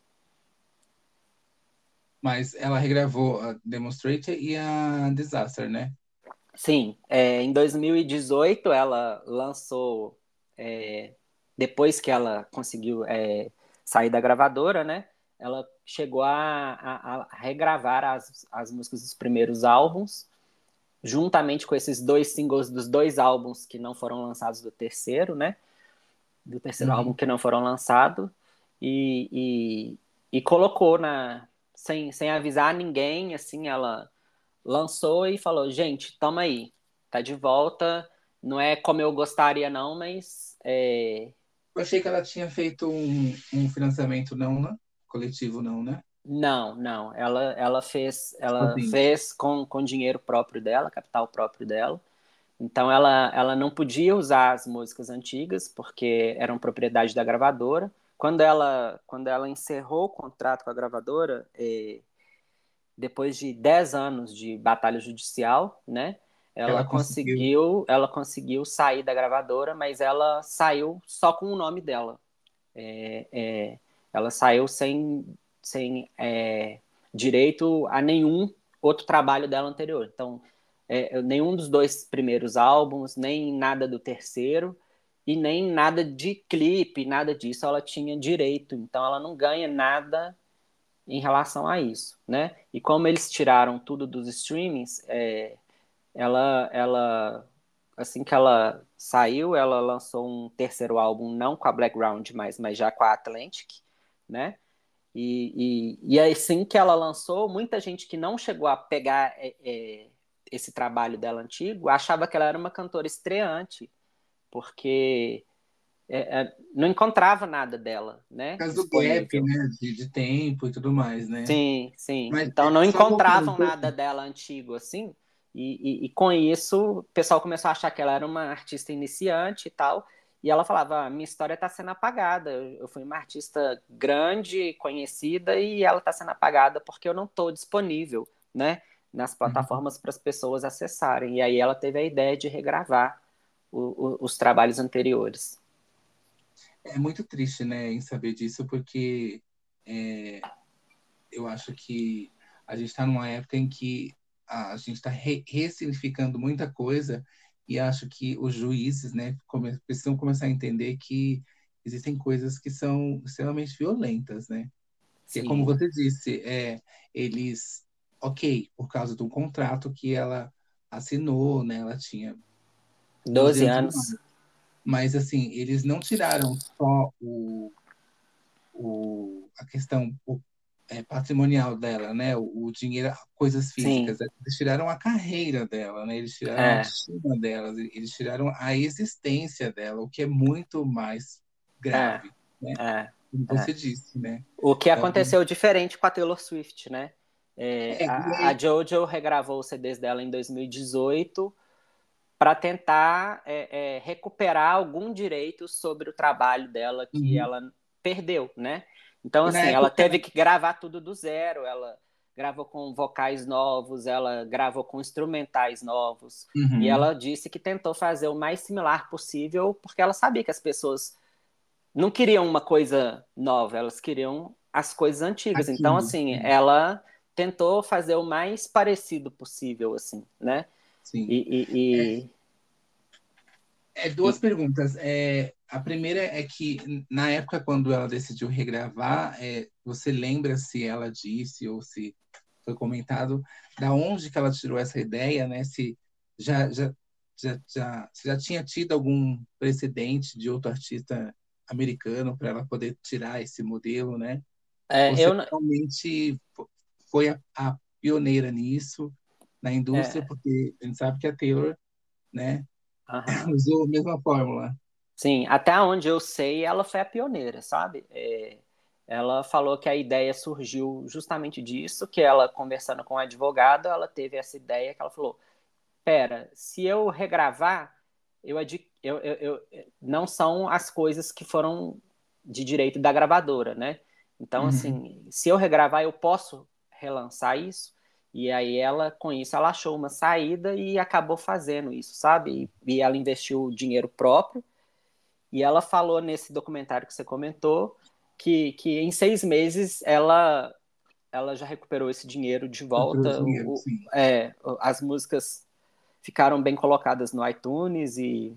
Mas ela regravou a Demonstrate e a Disaster, né? Sim, é, em 2018 ela lançou, é, depois que ela conseguiu é, sair da gravadora, né? Ela chegou a, a, a, regravar as, as músicas dos primeiros álbuns, juntamente com esses dois singles dos dois álbuns que não foram lançados do terceiro, né? Do terceiro uhum. álbum que não foram lançados, e, e, e colocou na, sem, sem avisar ninguém, assim, ela lançou e falou, gente, toma aí, tá de volta, não é como eu gostaria não, mas... É... Eu achei que ela tinha feito um, um financiamento não, né? Coletivo não, né? Não, não. Ela, ela fez, ela fez com, com dinheiro próprio dela, capital próprio dela. Então ela, ela não podia usar as músicas antigas porque eram propriedade da gravadora. Quando ela, quando ela encerrou o contrato com a gravadora, é, depois de 10 anos de batalha judicial, né? Ela, ela conseguiu. conseguiu. ela conseguiu sair da gravadora, mas ela saiu só com o nome dela. É, é, ela saiu sem, sem é, direito a nenhum outro trabalho dela anterior. Então, é, nenhum dos dois primeiros álbuns, nem nada do terceiro, e nem nada de clipe, nada disso ela tinha direito. Então ela não ganha nada em relação a isso, né? E como eles tiraram tudo dos streamings, é, ela, ela, assim que ela saiu, ela lançou um terceiro álbum, não com a Blackground, mas, mas já com a Atlantic, né? E, e, e assim que ela lançou, muita gente que não chegou a pegar é, é, esse trabalho dela antigo achava que ela era uma cantora estreante, porque é, é, não encontrava nada dela, né? Por causa do gap, né? De, de, tempo e tudo mais, né? Sim, sim. Mas, então não encontravam nada dela antigo assim. E, e, e, com isso o pessoal começou a achar que ela era uma artista iniciante e tal. E ela falava: ah, minha história está sendo apagada. Eu fui uma artista grande, conhecida, e ela está sendo apagada porque eu não estou disponível, né? Nas uhum. plataformas uhum. para as pessoas acessarem. E aí ela teve a ideia de regravar o, o, os trabalhos anteriores. É muito triste, né, em saber disso, porque é, eu acho que a gente está numa época em que a, gente está re ressignificando muita coisa e acho que os juízes, né, come precisam começar a entender que existem coisas que são extremamente violentas, né? Sim. E como você disse, é, eles, ok, por causa de um contrato que ela assinou, né, ela tinha 12 anos. Mas, assim, eles não tiraram só o, o, a questão o, é, patrimonial dela, né? O, o, dinheiro, coisas físicas. Sim. Eles tiraram a carreira dela, né? Eles tiraram é. a estima dela, eles tiraram a existência dela, o que é muito mais grave, é. né? É. Como você é. disse, né? O que então, aconteceu então, diferente com a Taylor Swift, né? É, a, a Jojo regravou os CDs dela em 2018 para tentar é, é, recuperar algum direito sobre o trabalho dela que uhum. ela perdeu, né? Então, assim, ela teve que gravar tudo do zero, ela gravou com vocais novos, ela gravou com instrumentais novos, uhum. e ela disse que tentou fazer o mais similar possível, porque ela sabia que as pessoas não queriam uma coisa nova, elas queriam as coisas antigas. Então, assim, ela tentou fazer o mais parecido possível, assim, né? Sim. E, e, e... É, é, duas e... perguntas. É, a primeira é que, na época, quando ela decidiu regravar, é, você lembra se ela disse ou se foi comentado, da onde que ela tirou essa ideia, né? Se já, já, já, já, já tinha tido algum precedente de outro artista americano para ela poder tirar esse modelo, né? É, Você eu realmente foi a, a, pioneira nisso na indústria, é. porque a gente sabe que a Taylor, né, usou a mesma fórmula. Sim, até onde eu sei, ela foi a pioneira, sabe? É, ela falou que a ideia surgiu justamente disso, que ela conversando com o advogado, ela teve essa ideia que ela falou: "Pera, se eu regravar, eu, eu, eu, eu não são as coisas que foram de direito da gravadora, né? Então, uhum. assim, se eu regravar, eu posso relançar isso?" E aí ela, com isso, ela achou uma saída e acabou fazendo isso, sabe? E, e ela investiu dinheiro próprio. E ela falou nesse documentário que você comentou que, que em seis meses ela ela já recuperou esse dinheiro de volta. Dinheiro, o, é, as músicas ficaram bem colocadas no iTunes e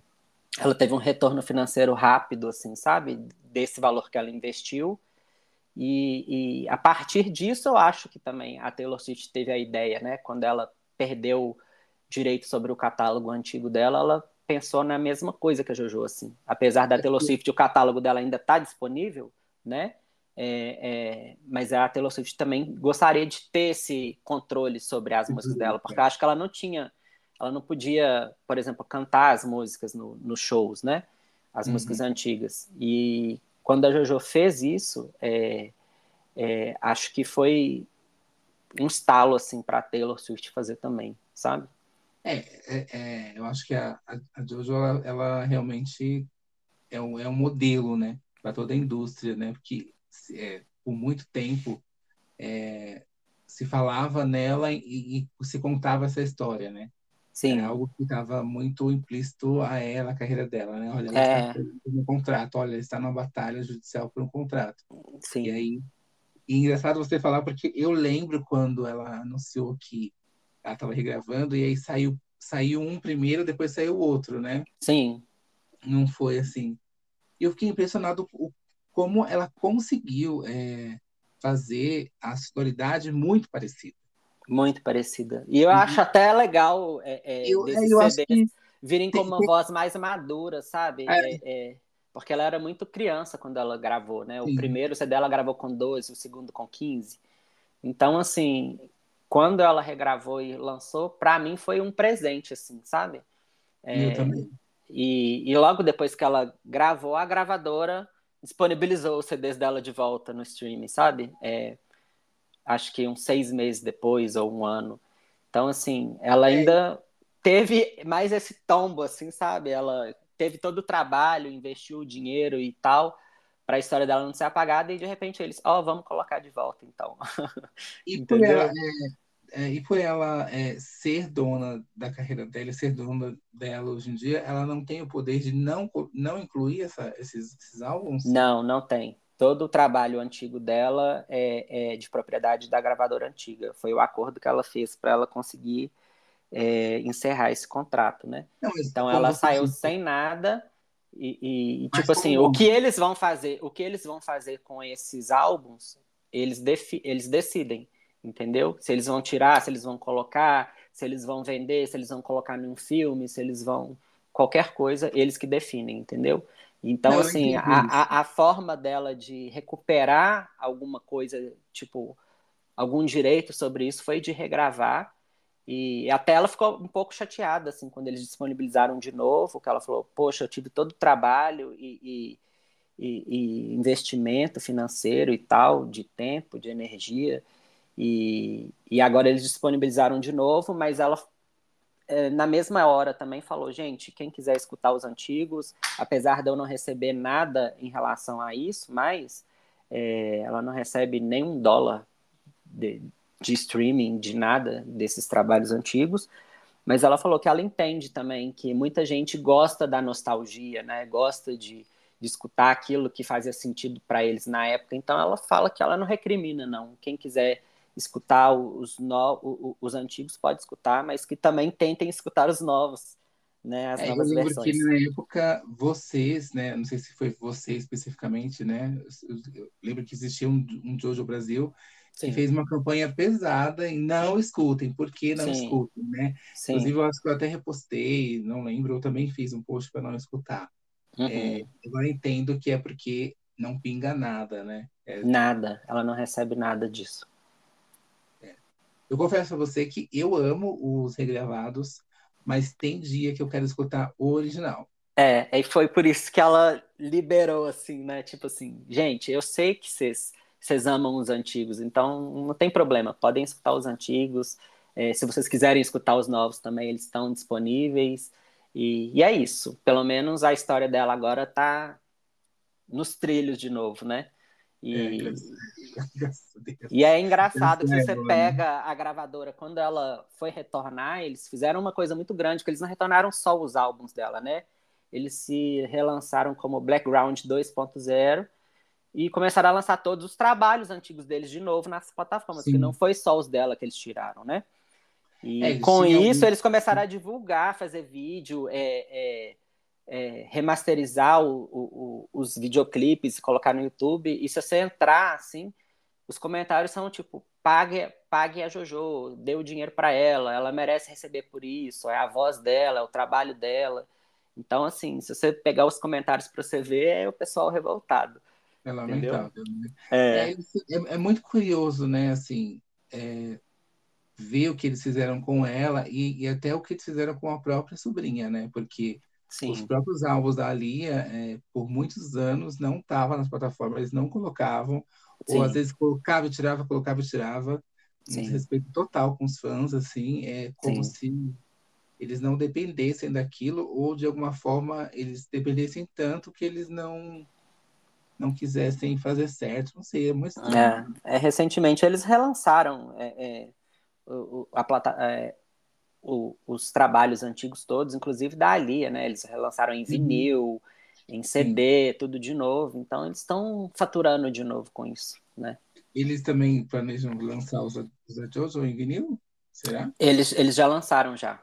ela teve um retorno financeiro rápido, assim, sabe? Desse valor que ela investiu. E, e, a partir disso, eu acho que também a Taylor Swift teve a ideia, né? Quando ela perdeu direito sobre o catálogo antigo dela, ela pensou na mesma coisa que a JoJo, assim. Apesar da Taylor Swift, o catálogo dela ainda está disponível, né? É, é, mas a Taylor Swift também gostaria de ter esse controle sobre as músicas uhum. dela, porque eu acho que ela não tinha, ela não podia, por exemplo, cantar as músicas nos no shows, né? As uhum. músicas antigas. E quando a JoJo fez isso, é, é acho que foi um estalo assim para Taylor Swift fazer também, sabe? É, é, é, eu acho que a, a JoJo ela, ela realmente é um, é um modelo, né? para toda a indústria, né? Porque é, por muito tempo se falava nela e, e, se contava essa história, né? Sim. Era algo que estava muito implícito a ela, a carreira dela, né? Olha, ela é. está um contrato, olha, ela está numa batalha judicial por um contrato. Sim. E aí, e é engraçado você falar, porque eu lembro quando ela anunciou que ela estava regravando, e aí saiu, saiu um primeiro, depois saiu o outro, né? Sim. Não foi assim e eu fiquei impressionado como ela conseguiu é, fazer a sonoridade muito parecida. Muito parecida. E eu uhum. acho até legal é, é, eu, eu CDs virem como uma voz mais madura, sabe? É. É, é. porque ela era muito criança quando ela gravou, né? O Sim. primeiro CD ela gravou com 12, o segundo com 15. Então, assim, quando ela regravou e lançou, para mim foi um presente, assim, sabe? eu também. E, e logo depois que ela gravou, a gravadora disponibilizou os CDs dela de volta no streaming, sabe? É, acho que uns seis meses depois ou um ano. Então, assim, ela é. ainda teve mais esse tombo, assim, sabe? Ela teve todo o trabalho, investiu o dinheiro e tal, para a história dela não ser apagada, e de repente eles, ó, oh, vamos colocar de volta, então. E por ela, é, é, e por ela é, ser dona da carreira dela, ser dona dela hoje em dia, ela não tem o poder de não, não incluir essa, esses, esses álbuns? Não, não tem. Todo o trabalho antigo dela é, é de propriedade da gravadora antiga. Foi o acordo que ela fez para ela conseguir é, encerrar esse contrato, né? Não, então ela saiu disse? sem nada e, e tipo assim, como? o que eles vão fazer, o que eles vão fazer com esses álbuns, eles, eles decidem entendeu? Se eles vão tirar, se eles vão colocar, se eles vão vender, se eles vão colocar num filme, se eles vão. qualquer coisa, eles que definem, entendeu? Então, Não, assim, a, a, a, forma dela de recuperar alguma coisa, tipo, algum direito sobre isso foi de regravar. E até ela ficou um pouco chateada, assim, quando eles disponibilizaram de novo, que ela falou, poxa, eu tive todo o trabalho e, e, e, e investimento financeiro e tal, de tempo, de energia, e, e agora eles disponibilizaram de novo, mas ela na mesma hora também falou, gente, quem quiser escutar os antigos, apesar de eu não receber nada em relação a isso, mas é, ela não recebe nenhum dólar de, de streaming, de nada desses trabalhos antigos, mas ela falou que ela entende também que muita gente gosta da nostalgia, né? Gosta de, de escutar aquilo que fazia sentido para eles na época. Então ela fala que ela não recrimina, não. Quem quiser escutar os, no, os antigos, pode escutar, mas que também tentem escutar os novos, né? As é, novas eu lembro versões. que na época vocês, né? Não sei se foi você especificamente, né? Eu lembro que existia um, um Jojo Brasil Sim. que fez uma campanha pesada em não escutem, por que não Sim. escutem, né? Sim. Inclusive, eu acho que eu até repostei, não lembro, eu também fiz um post para não escutar. Uhum. É, eu entendo que é porque não pinga nada, né? É... Nada, ela não recebe nada disso. Eu confesso a você que eu amo os regravados, mas tem dia que eu quero escutar o original. É, e foi por isso que ela liberou, assim, né? Tipo assim, gente, eu sei que vocês amam os antigos, então não tem problema, podem escutar os antigos. É, se vocês quiserem escutar os novos também, eles estão disponíveis. E, e é isso. Pelo menos a história dela agora está nos trilhos de novo, né? E é, e é engraçado que você pega a gravadora, quando ela foi retornar, eles fizeram uma coisa muito grande, que eles não retornaram só os álbuns dela, né? Eles se relançaram como Blackground 2.0 e começaram a lançar todos os trabalhos antigos deles de novo nas plataformas, Sim. que não foi só os dela que eles tiraram, né? E é, com isso eles começaram a divulgar, fazer vídeo, é, é, remasterizar o, o, o, os videoclipes, colocar no YouTube. E se você entrar, assim, os comentários são tipo: pague, pague a JoJo, dê o dinheiro para ela, ela merece receber por isso, é a voz dela, é o trabalho dela. Então, assim, se você pegar os comentários para você ver, é o pessoal revoltado. É lamentável. Né? É. É, é, é, muito curioso, né? Assim, é, ver o que eles fizeram com ela e, e, até o que eles fizeram com a própria sobrinha, né? Porque Sim. os próprios álbuns da Alia, é, por muitos anos, não estavam nas plataformas, eles não colocavam, Sim. ou às vezes colocava e tirava, colocava e tirava. Um respeito total com os fãs, assim, é como Sim. se eles não dependessem daquilo ou de alguma forma eles dependessem tanto que eles não não quisessem fazer certo, não sei, é muito é, é, recentemente eles relançaram é, é, o, a plata, é, o, os trabalhos antigos todos, inclusive da Alia, né? Eles relançaram em uhum. vinil, uhum. em CD, tudo de novo. Então eles estão faturando de novo com isso, né? Eles também planejam lançar os, os Jojo em vinil? Será? Eles, eles já lançaram já.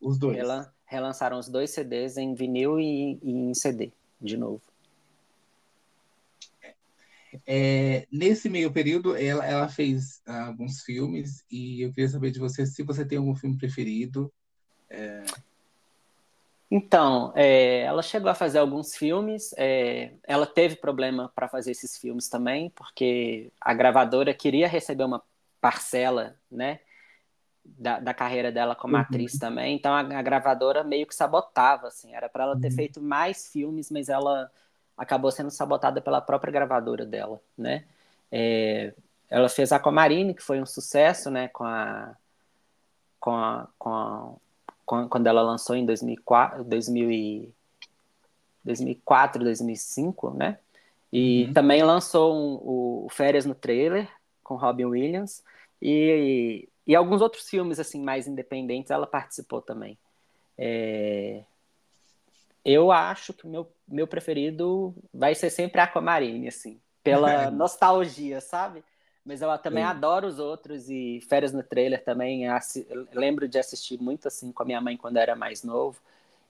Os dois? relançaram os dois CDs em vinil e, e em CD, de novo. É, nesse meio período, ela, ela fez ah, alguns filmes e eu queria saber de você se você tem algum filme preferido. É... Então, é, ela chegou a fazer alguns filmes. É, ela teve problema para fazer esses filmes também, porque a gravadora queria receber uma parcela, né, da, da carreira dela como uhum. atriz também. Então a, a, gravadora meio que sabotava, assim. Era para ela ter uhum. feito mais filmes, mas ela acabou sendo sabotada pela própria gravadora dela, né? É, ela fez Aquamarine, que foi um sucesso, né? Com a, com a, com a, com, quando ela lançou em 2004, 2000 2004 2005, né? E uhum. também lançou um, o Férias no Trailer, com Robin Williams, e, e, e, alguns outros filmes, assim, mais independentes, ela participou também. É, eu acho que o meu, meu preferido vai ser sempre Aquamarine, assim, pela nostalgia, sabe? Mas eu também Sim. adoro os outros e Férias no Trailer também. lembro de assistir muito assim com a minha mãe quando era mais novo.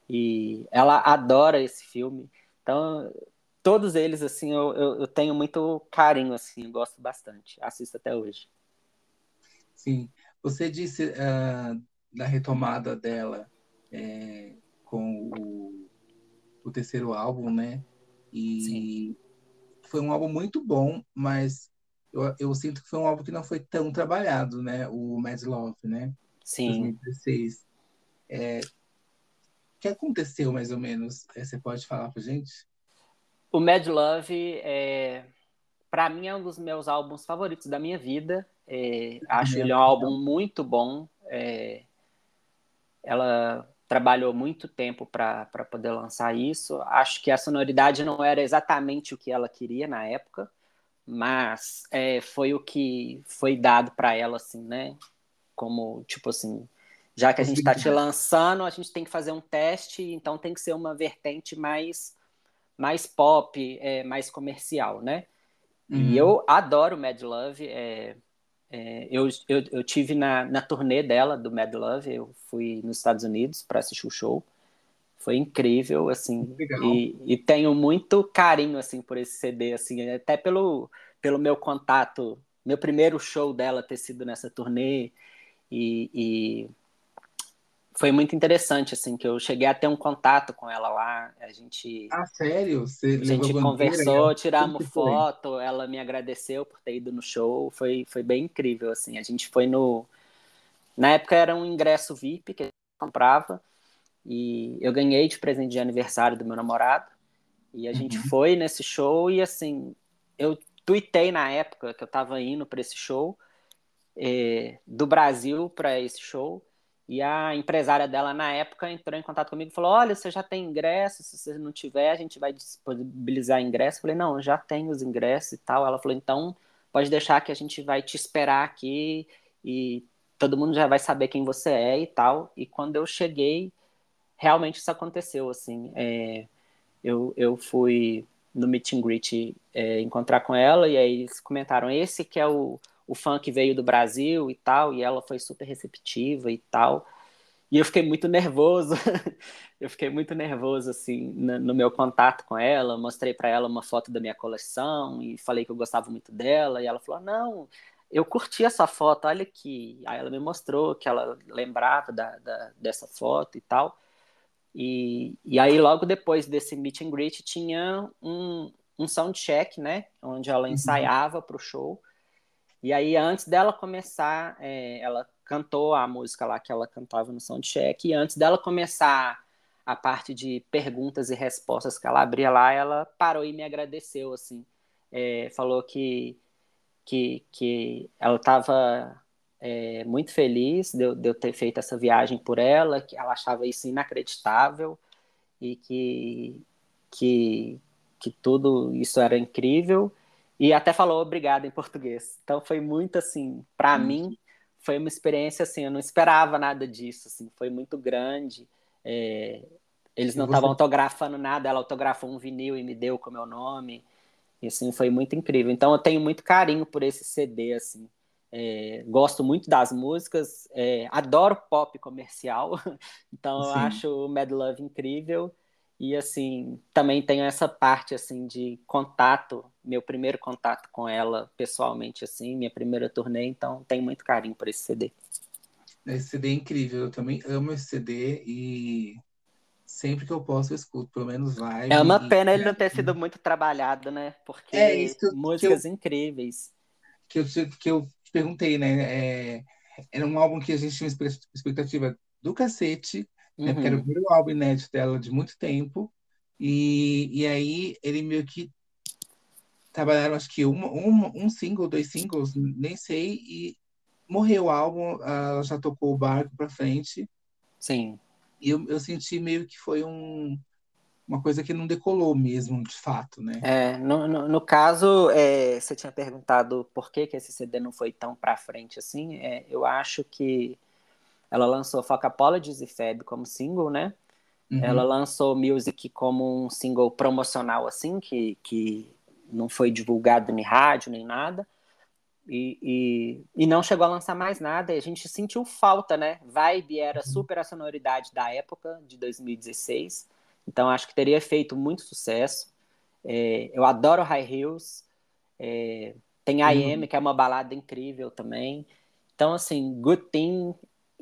E ela adora esse filme. Então, todos eles, assim, eu, eu, eu tenho muito carinho, assim, gosto bastante. Assisto até hoje. Sim. Você disse uh, da retomada dela é, com o o terceiro álbum, né? E Sim. foi um álbum muito bom, mas eu, eu, sinto que foi um álbum que não foi tão trabalhado, né? O Mad Love, né? Sim. 2016. É, o que aconteceu, mais ou menos? É, você pode falar pra gente? O Mad Love, é, para mim, é um dos meus álbuns favoritos da minha vida. É, acho ele um álbum muito bom. É, ela trabalhou muito tempo para poder lançar isso. Acho que a sonoridade não era exatamente o que ela queria na época, mas é, foi o que foi dado para ela, assim, né? Como, tipo assim, já que a gente está te lançando, a gente tem que fazer um teste, então tem que ser uma vertente mais, mais pop, é, mais comercial, né? Uhum. E eu adoro Mad Love, é, é, eu, eu, eu tive na, na turnê dela, do Mad Love, eu fui nos Estados Unidos para assistir o show. Foi incrível, assim, e, e, tenho muito carinho, assim, por esse CD, assim, até pelo, pelo meu contato meu primeiro show dela ter sido nessa turnê e, e, foi muito interessante assim que eu cheguei a ter um contato com ela lá a gente ah sério? Você a gente conversou tiramos foto ela me agradeceu por ter ido no show foi foi bem incrível assim. A gente foi no na época era um ingresso VIP que eu comprava e eu ganhei de presente de aniversário do meu namorado e a gente uhum. foi nesse show e assim eu tuitei na época que eu estava indo para esse show, é, do Brasil para esse show, e a empresária dela na época entrou em contato comigo e falou: Olha, você já tem ingresso? Se você não tiver, a gente vai disponibilizar ingresso. Eu falei: Não, já tenho os ingressos e tal. Ela falou: Então, pode deixar que a gente vai te esperar aqui e todo mundo já vai saber quem você é e tal. E quando eu cheguei, realmente isso aconteceu. Assim, é, eu, eu fui no meet and greet é, encontrar com ela, e aí eles comentaram, esse que é o, o fã que veio do Brasil e tal, e ela foi super receptiva e tal. E eu fiquei muito nervoso, eu fiquei muito nervoso, assim, no, no meu contato com ela, mostrei para ela uma foto da minha coleção e falei que eu gostava muito dela, e ela falou, não, eu curti essa foto, olha aqui. Aí ela me mostrou que ela lembrava da, da dessa foto e tal. E, e aí, logo depois desse meet and greet, tinha um, um soundcheck, né? Onde ela uhum. ensaiava para o show. E aí, antes dela começar, é, ela cantou a música lá que ela cantava no soundcheck. E antes dela começar a parte de perguntas e respostas que ela abria lá, ela parou e me agradeceu, assim. É, falou que, que, que ela estava é, muito feliz de eu, de eu, ter feito essa viagem por ela, que ela achava isso inacreditável e que, que, que tudo isso era incrível. E até falou obrigado em português. Então foi muito assim, para hum. mim, foi uma experiência assim, eu não esperava nada disso, assim, foi muito grande. É, eles não estavam autografando nada, ela autografou um vinil e me deu com o meu nome. E assim, foi muito incrível. Então eu tenho muito carinho por esse CD, assim. É, gosto muito das músicas, é, adoro pop comercial, então Sim. eu acho o Mad Love incrível. E assim, também tenho essa parte assim de contato, meu primeiro contato com ela pessoalmente assim, minha primeira turnê, então tenho muito carinho por esse CD. Esse CD é incrível, eu também amo esse CD e sempre que eu posso eu escuto, pelo menos vai. É uma pena e... ele não ter sido muito trabalhado, né? Porque é isso músicas eu, incríveis. Que eu, que eu perguntei, né? É, era um álbum que a gente tinha uma expectativa do cacete, uhum. né? Porque era o uhum. primeiro álbum inédito dela de muito tempo. E, e aí ele meio que trabalharam, acho que uma, uma, um single, dois singles, nem sei, e morreu o álbum, ela já tocou o barco para frente. Sim. E eu, eu senti meio que foi um, uma coisa que não decolou mesmo, de fato, né? É, no, no, no caso, é, você tinha perguntado por que, que esse CD não foi tão pra frente assim. É, eu acho que ela lançou Fuck Apologies e Feb como single, né? Uhum. Ela lançou Music como um single promocional, assim, que, que não foi divulgado nem rádio, nem nada. E, e, e, não chegou a lançar mais nada, e a gente sentiu falta, né? Vibe era uhum. super a sonoridade da época, de 2016. Então acho que teria feito muito sucesso. É, eu adoro High Heels. É, tem I Am, uhum. que é uma balada incrível também. Então, assim, Good Thing,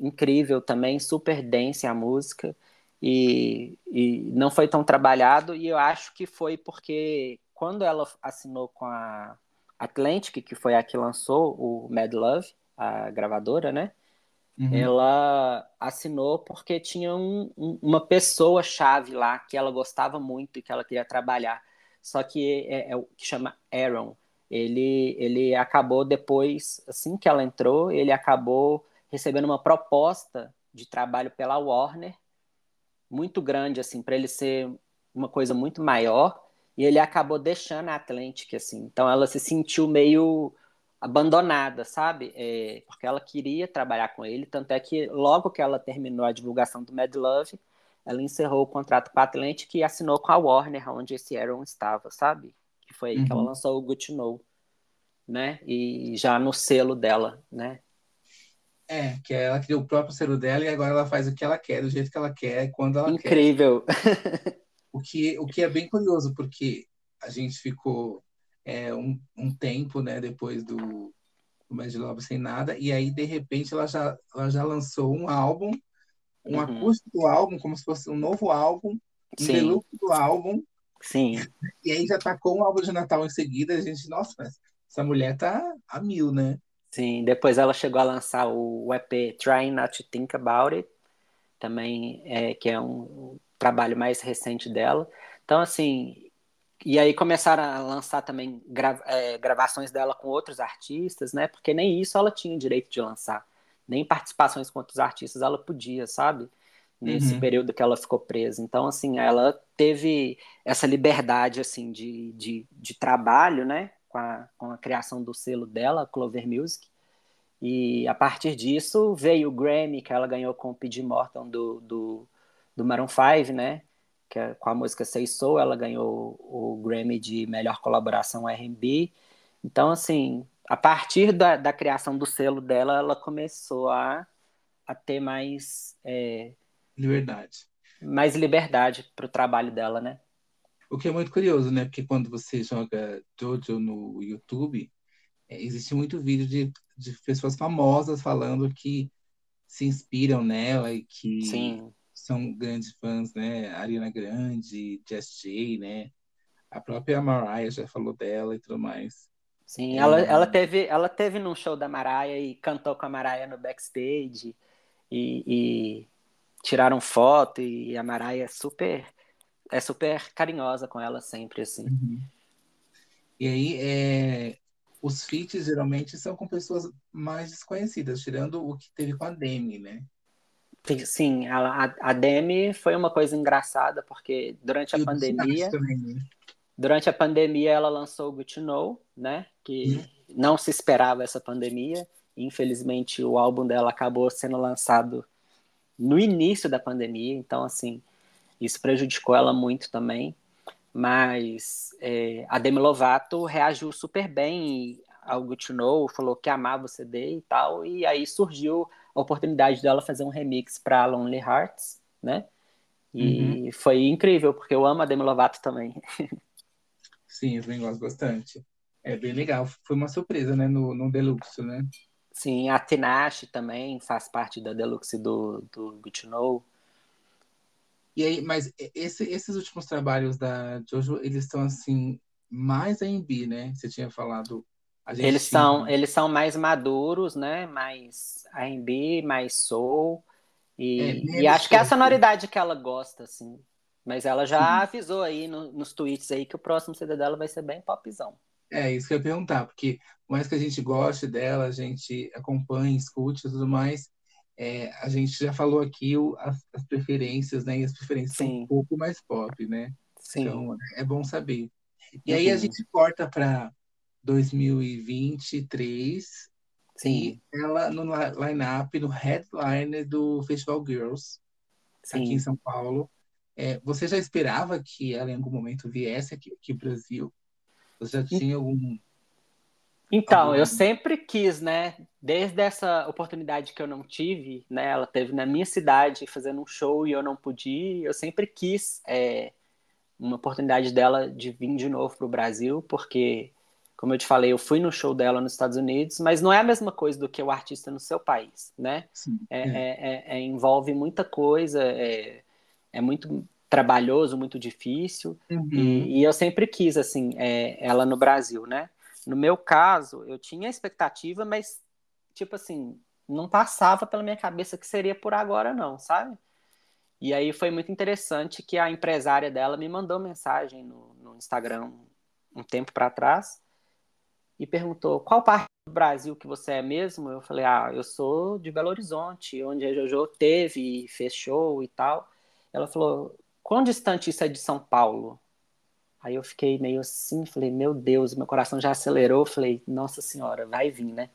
incrível também, super dance a música. E, e não foi tão trabalhado. E eu acho que foi porque quando ela assinou com a Atlantic, que foi a que lançou o Mad Love, a gravadora, né? Uhum. Ela assinou porque tinha um, um, uma pessoa chave lá que ela gostava muito e que ela queria trabalhar. Só que é, é o que chama Aaron. Ele, ele acabou depois, assim que ela entrou, ele acabou recebendo uma proposta de trabalho pela Warner, muito grande, assim, para ele ser uma coisa muito maior, e ele acabou deixando a Atlantic, assim. Então ela se sentiu meio abandonada, sabe? É, porque ela queria trabalhar com ele, tanto é que logo que ela terminou a divulgação do Mad Love, ela encerrou o contrato com a Atlantic e assinou com a Warner, onde esse Aaron estava, sabe? Que foi aí uhum. que ela uhum. lançou o Good to Know, né? E já no selo dela, né? É, que ela criou o próprio selo dela e agora ela faz o que ela quer, do jeito que ela quer, quando ela Incrível. quer. Incrível! o que, o que é bem curioso, porque a gente ficou é, um, um tempo, né, depois do, Bad Love sem nada, e aí, de repente, ela já, ela já lançou um álbum, um uhum. acústico álbum, como se fosse um novo álbum, um deluxe do álbum. Sim. E aí já tacou um álbum de Natal em seguida, a gente, nossa, mas essa mulher tá a mil, né? Sim, depois ela chegou a lançar o EP Trying Not to Think About It, também, é, que é um, um trabalho mais recente dela. Então, assim, e aí começaram a lançar também é, gravações dela com outros artistas, né? Porque nem isso ela tinha direito de lançar. Nem participações com outros artistas ela podia, sabe? Nesse uhum. período que ela ficou presa. Então, assim, ela teve essa liberdade, assim, de, de, de trabalho, né? Com a, com a criação do selo dela, Clover Music. E a partir disso veio o Grammy, que ela ganhou com o P.G. Morton do, do, do Maroon 5, né? Que é, com a música Say Soul, ela ganhou o Grammy de melhor colaboração R&B. Então, assim, a partir da, da criação do selo dela, ela começou a, a ter mais... É, liberdade. Mais liberdade para o trabalho dela, né? O que é muito curioso, né? Porque quando você joga Jojo no YouTube, é, existe muito vídeo de, de pessoas famosas falando que se inspiram nela e que Sim. são grandes fãs, né? Ariana Grande, Jess J, né? A própria Mariah já falou dela e tudo mais. Sim, é, ela, ela, teve, ela teve num show da Mariah e cantou com a Mariah no backstage e, e tiraram foto e a Mariah é super é super carinhosa com ela sempre, assim. Uhum. E aí, é, os feats geralmente são com pessoas mais desconhecidas, tirando o que teve com a Demi, né? Sim, a, a Demi foi uma coisa engraçada, porque durante a e pandemia. Também, né? Durante a pandemia, ela lançou o Good Know, né? Que uhum. não se esperava essa pandemia. Infelizmente, o álbum dela acabou sendo lançado no início da pandemia. Então, assim, isso prejudicou ela muito também. Mas é, a Demi Lovato reagiu super bem ao Good to Know, falou que amava o CD e tal, e aí surgiu a oportunidade dela fazer um remix para Lonely Hearts, né? E uhum. foi incrível, porque eu amo a Demi Lovato também. Sim, eu gosto bastante. É bem legal. Foi uma surpresa, né, no, no Deluxe, né? Sim, a Tinashe também faz parte da Deluxe do, do Good to Know. E aí, mas esse, esses últimos trabalhos da Jojo, eles estão assim mais R&B, né? Você tinha falado. eles tinha... são eles são mais maduros, né? Mais R&B, mais soul e, é, e acho que é a sonoridade que ela gosta, assim. Mas ela já Sim. avisou aí no, nos tweets aí que o próximo CD dela vai ser bem popzão. É, isso que eu ia perguntar, porque por mais que a gente goste dela, a gente acompanhe, escute e tudo mais, é, a gente já falou aqui o, as, as, preferências, né? E as preferências Sim. são um pouco mais pop, né? Sim. Então é bom saber. E uhum. aí a gente corta para 2023 Sim. e ela no line-up, no headliner do Festival Girls, Sim. aqui em São Paulo. É, você já esperava que ela em algum momento viesse aqui, aqui no Brasil? Você já tinha algum então, eu sempre quis, né? Desde essa oportunidade que eu não tive, né? Ela teve na minha cidade fazendo um show e eu não pude ir. Eu sempre quis é, uma oportunidade dela de vir de novo para o Brasil, porque, como eu te falei, eu fui no show dela nos Estados Unidos, mas não é a mesma coisa do que o artista no seu país, né? Sim, é, é. é, é envolve muita coisa, é, é muito trabalhoso, muito difícil. Uhum. E, e, eu sempre quis, assim, ela no Brasil, né? No meu caso, eu tinha expectativa, mas, tipo assim, não passava pela minha cabeça que seria por agora, não, sabe? E aí foi muito interessante que a empresária dela me mandou mensagem no, no Instagram um tempo para trás e perguntou qual parte do Brasil que você é mesmo. Eu falei, ah, eu sou de Belo Horizonte, onde a Jojo teve, fez show e tal. Ela falou, quão distante isso é de São Paulo? Aí eu fiquei meio assim, falei, meu Deus, meu coração já acelerou, falei, nossa senhora, vai vir, né?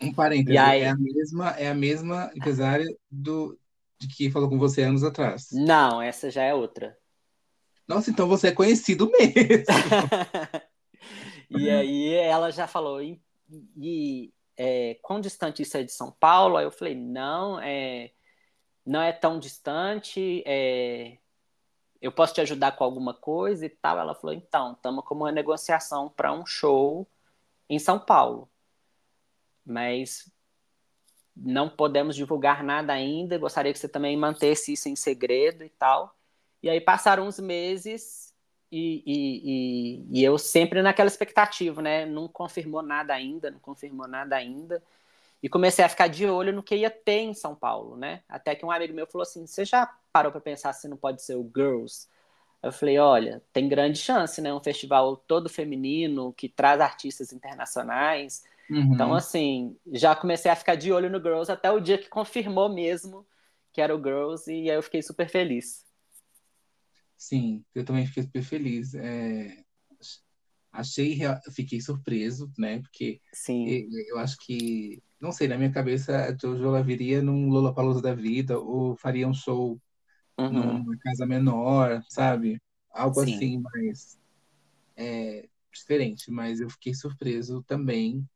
Um parênteses, aí... é a mesma, é a mesma empresária do, de que falou com você anos atrás. Não, essa já é outra. Nossa, então você é conhecido mesmo. e aí ela já falou, e, e é, quão distante isso é de São Paulo? Aí eu falei, não, é, não é tão distante, é, eu posso te ajudar com alguma coisa e tal? Ela falou, então, estamos com uma negociação para um show em São Paulo. mas não podemos divulgar nada ainda. Gostaria que você também mantesse isso em segredo e tal. E aí passaram uns meses e, e, e, e eu sempre naquela expectativa, né? Não confirmou nada ainda, não confirmou nada ainda. E comecei a ficar de olho no que ia ter em São Paulo, né? Até que um amigo meu falou assim: Você já parou para pensar se não pode ser o Girls? Eu falei: Olha, tem grande chance, né? Um festival todo feminino que traz artistas internacionais. Uhum. Então, assim, já comecei a ficar de olho no Girls até o dia que confirmou mesmo que era o Girls e aí eu fiquei super feliz. Sim, eu também fiquei super feliz. É... Achei, fiquei surpreso, né? Porque Sim. Eu, eu acho que não sei, na minha cabeça, a Jojo ela viria num Lollapalooza da vida ou faria um show uhum. numa casa menor, sabe? Algo Sim. assim, mas é, diferente. Mas eu fiquei surpreso também.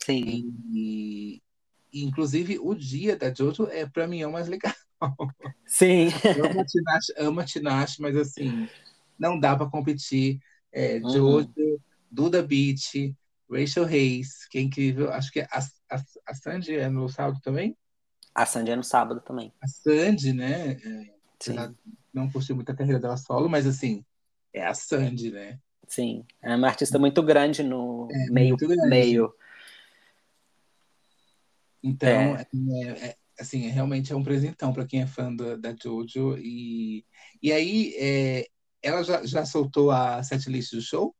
Sim. E, e inclusive, o dia da Jojo é, para mim, é o mais legal. Sim. amo a Tinashe, amo a Tinashe, mas assim, não dá para competir. É, Jojo, uhum. Duda Beat, Rachel Hayes, que é incrível. Acho que a, a, a Sandy é no sábado também? A Sandy é no sábado também. A Sandy, né? É, Sim. não curtiu muito a carreira dela solo, mas assim, é a Sandy, né? Sim, é uma artista muito grande no é, meio. Grande. meio. Então, é. é. É, assim, realmente é um presentão para quem é fã da, da Jojo. E, e aí, é, ela já, já soltou a setlist do show?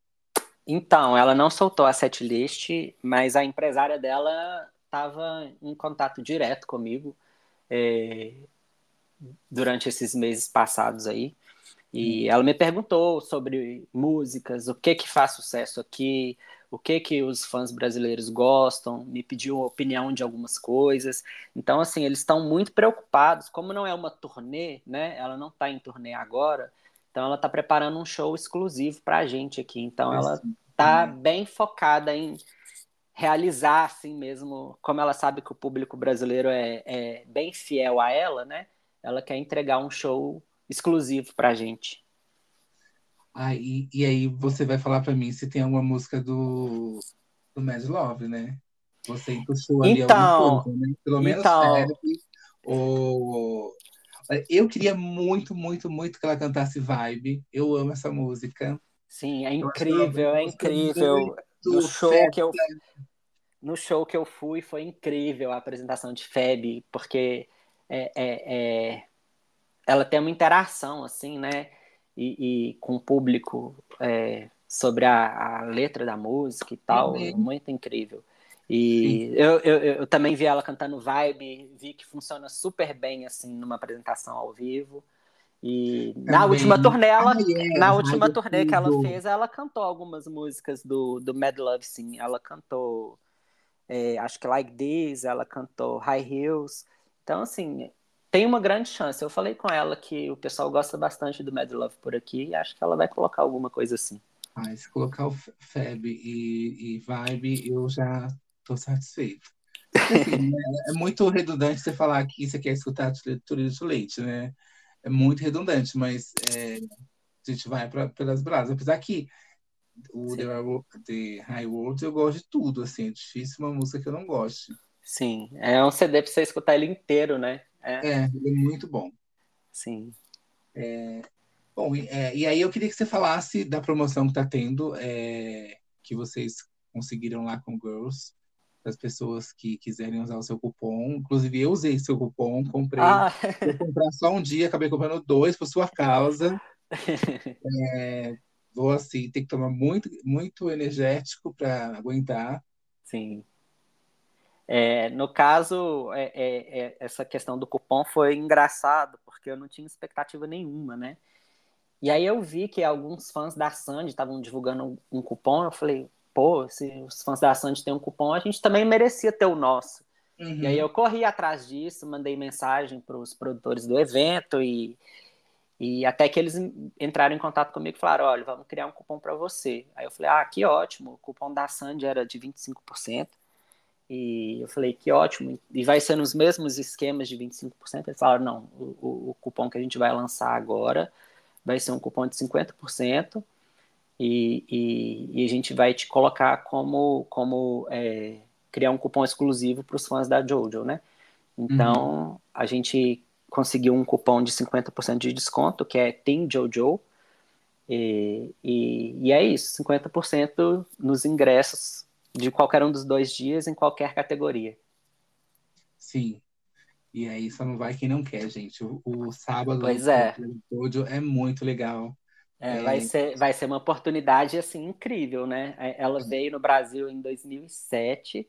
Então, ela não soltou a setlist, mas a empresária dela estava em contato direto comigo é, durante esses meses passados aí. E ela me perguntou sobre músicas, o que que faz sucesso aqui, o que que os fãs brasileiros gostam, me pediu opinião de algumas coisas. Então, assim, eles estão muito preocupados, como não é uma turnê, né? Ela não está em turnê agora, então ela está preparando um show exclusivo para a gente aqui. Então ela está bem focada em realizar assim mesmo, como ela sabe que o público brasileiro é, é bem fiel a ela, né? Ela quer entregar um show exclusivo para a gente. Ah, e, e aí você vai falar para mim se tem alguma música do, do Mad Love, né? Você encaixou ali então, alguma coisa, né? Pelo menos então, ou eu queria muito, muito, muito que ela cantasse Vibe. Eu amo essa música. Sim, é incrível, é incrível. No show que eu no show que eu fui foi incrível a apresentação de Feb, porque é, é, é, ela tem uma interação assim, né? E, e com o público é, sobre a, a, letra da música e tal, é muito incrível. E eu, eu, eu, também vi ela cantando Vibe, vi que funciona super bem assim numa apresentação ao vivo. E também. na última turnê, ela, ah, é, na última turnê que ela fez, ela cantou algumas músicas do, do Mad Love, sim. Ela cantou, é, acho que Like This, ela cantou High Heels. Então, assim, tem uma grande chance. Eu falei com ela que o pessoal gosta bastante do Mad Love por aqui e acho que ela vai colocar alguma coisa assim. Ah, se colocar o Fab e, e Vibe, eu já estou satisfeito. Assim, é, é, muito redundante você falar que você quer escutar tudo de leite, né? É muito redundante, mas é, a gente vai pra, pelas brasas. Apesar que o The, The, High World eu gosto de tudo, assim, é difícil uma música que eu não goste. Sim, é um CD pra você escutar ele inteiro, né? É, é ele é muito bom. Sim. É, bom, e, é, e, aí eu queria que você falasse da promoção que tá tendo, é, que vocês conseguiram lá com Girls as pessoas que quiserem usar o seu cupom. Inclusive, eu usei seu cupom, comprei. Ah. Vou comprar só um dia, acabei comprando dois por sua causa. é, vou assim, ter que tomar muito, muito energético para aguentar. Sim. É, no caso, é, é, é, essa questão do cupom foi engraçado, porque eu não tinha expectativa nenhuma, né? E aí eu vi que alguns fãs da Sandy estavam divulgando um cupom, eu falei, pô, se os fãs da Sandy têm um cupom, a gente também merecia ter o nosso. Uhum. E aí eu corri atrás disso, mandei mensagem para os produtores do evento e, e até que eles entraram em contato comigo e falaram, olha, vamos criar um cupom para você. Aí eu falei, ah, que ótimo, o cupom da Sandy era de 25%. E eu falei, que ótimo, e vai ser nos mesmos esquemas de 25%? Eles falaram, não, o, o cupom que a gente vai lançar agora vai ser um cupom de 50%, e, e, e, a gente vai te colocar como, como é, criar um cupom exclusivo para os fãs da Jojo, né? Então, uhum. a gente conseguiu um cupom de 50% de desconto, que é Team Jojo. E, e, e é isso, 50% nos ingressos de qualquer um dos dois dias em qualquer categoria. Sim. E aí só não vai quem não quer, gente. O, o sábado pois é. Jojo é muito legal. É, é... Vai, ser, vai ser uma oportunidade assim incrível, né? É, ela veio no Brasil em 2007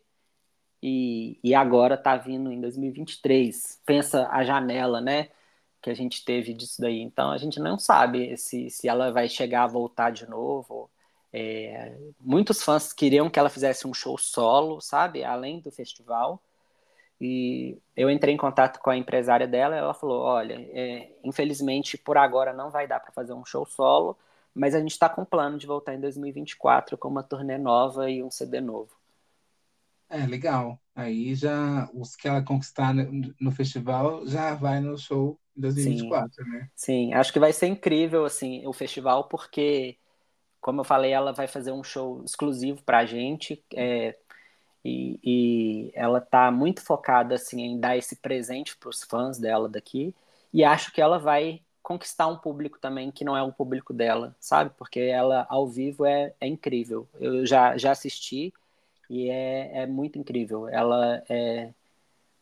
e, e agora está vindo em 2023. Pensa a janela, né? Que a gente teve disso daí. Então a gente não sabe se, se ela vai chegar a voltar de novo. É, muitos fãs queriam que ela fizesse um show solo, sabe? Além do festival. E eu entrei em contato com a empresária dela ela falou: Olha, é, infelizmente por agora não vai dar para fazer um show solo, mas a gente está com plano de voltar em 2024 com uma turnê nova e um CD novo. É, legal. Aí já os que ela conquistar no festival já vai no show em 2024, Sim. né? Sim, acho que vai ser incrível assim o festival porque, como eu falei, ela vai fazer um show exclusivo para a gente. É, e, e, ela tá muito focada assim em dar esse presente para os fãs dela daqui e acho que ela vai conquistar um público também que não é o público dela, sabe? Porque ela ao vivo é, é incrível. Eu já, já assisti e é, é muito incrível. Ela é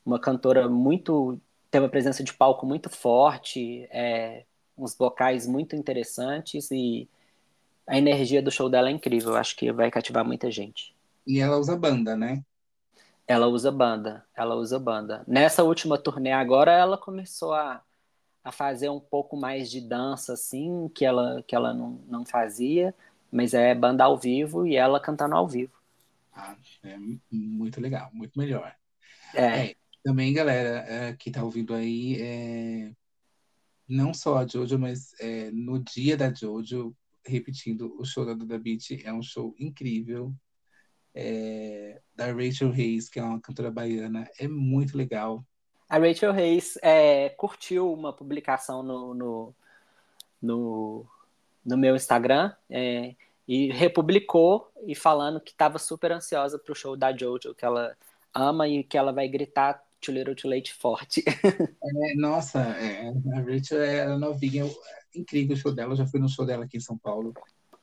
uma cantora muito. tem uma presença de palco muito forte, é, uns vocais muito interessantes e a energia do show dela é incrível. Acho que vai cativar muita gente. E ela usa banda, né? Ela usa banda, ela usa banda. Nessa última turnê agora, ela começou a, a fazer um pouco mais de dança, assim, que ela, que ela não, não fazia, mas é banda ao vivo e ela cantando ao vivo. Ah, é muito legal, muito melhor. É. é também, galera, é, que tá ouvindo aí, é, não só a Jojo, mas é, no dia da Jojo, repetindo, o show da Duda Beat é um show incrível. É, da Rachel Reis, que é uma cantora baiana, é muito legal. A Rachel Reis é, curtiu uma publicação no, no, no, no meu Instagram, é, e republicou e falando que estava super ansiosa para o show da Jojo, que ela ama e que ela vai gritar Too Little Too Late forte. É, nossa, é, a Rachel é novinha, é incrível o show dela, eu já fui no show dela aqui em São Paulo.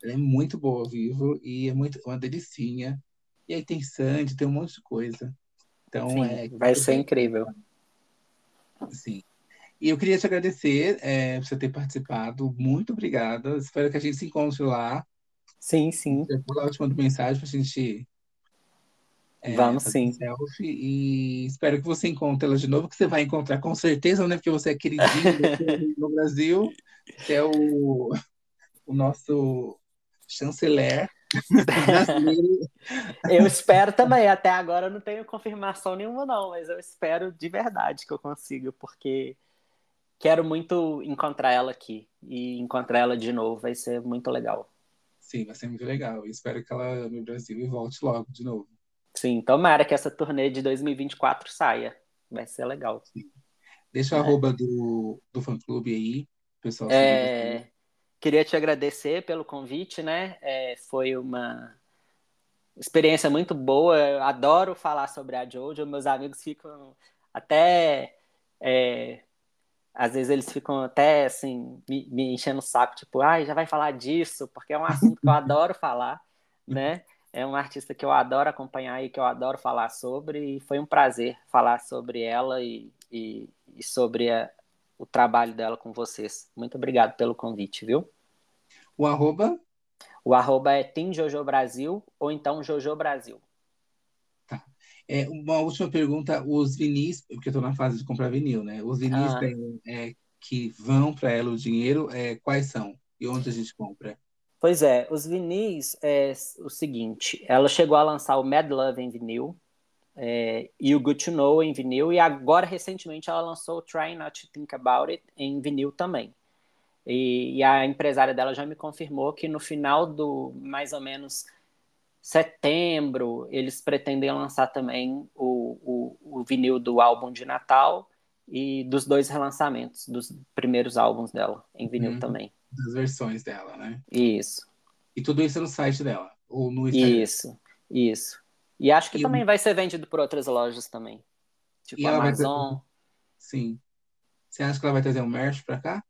Ela é muito boa ao vivo e é muito uma delicinha. E aí tem Sandy, tem um monte de coisa. Então Sim, é. Vai ser incrível. Sim. E eu queria te agradecer é, por você ter participado. Muito obrigada. Espero que a gente se encontre lá. Sim, sim. Depois eu te mando mensagem para a gente. É, Vamos sim. Selfie, e espero que você encontre ela de novo, que você vai encontrar com certeza, né? Porque você é queridinho no Brasil. Você é o, o nosso chanceler eu espero também. Até agora eu não tenho confirmação nenhuma, não, mas eu espero de verdade que eu consiga, porque quero muito encontrar ela aqui. E encontrar ela de novo vai ser muito legal. Sim, vai ser muito legal. Eu espero que ela ame o Brasil e volte logo de novo. Sim, tomara que essa turnê de 2024 saia. Vai ser legal. Sim. Deixa o é. arroba do, do fã clube aí, pessoal. É... Queria te agradecer pelo convite, né? É, foi uma experiência muito boa. Eu adoro falar sobre a Jojo. Meus amigos ficam até é, às vezes eles ficam até assim, me, me enchendo o saco, tipo, ai, ah, já vai falar disso, porque é um assunto que eu adoro falar, né? É uma artista que eu adoro acompanhar e que eu adoro falar sobre, e foi um prazer falar sobre ela e, e, e sobre a, o trabalho dela com vocês. Muito obrigado pelo convite, viu? O arroba? O arroba é Team Jojo Brasil ou então Jojo Brasil. Tá. É, uma última pergunta, os vinis, porque eu estou na fase de comprar vinil, né? Os vinis ah. é, que vão para ela o dinheiro, é, quais são? E onde a gente compra? Pois é, os vinis é o seguinte, ela chegou a lançar o Mad Love em vinil é, e o Good to Know em vinil, e agora recentemente ela lançou Try Not to Think About It em vinil também. E, e, a empresária dela já me confirmou que no final do mais ou menos setembro eles pretendem lançar também o, o, o vinil do álbum de Natal e dos dois relançamentos dos primeiros álbuns dela em vinil hum, também. Das versões dela, né? Isso. E tudo isso no site dela ou no Instagram? Isso, isso. E acho que E também eu- vai ser vendido por outras lojas também. Tipo E vai ter- Amazon. Sim. Você acha que ela vai trazer um merch pra cá?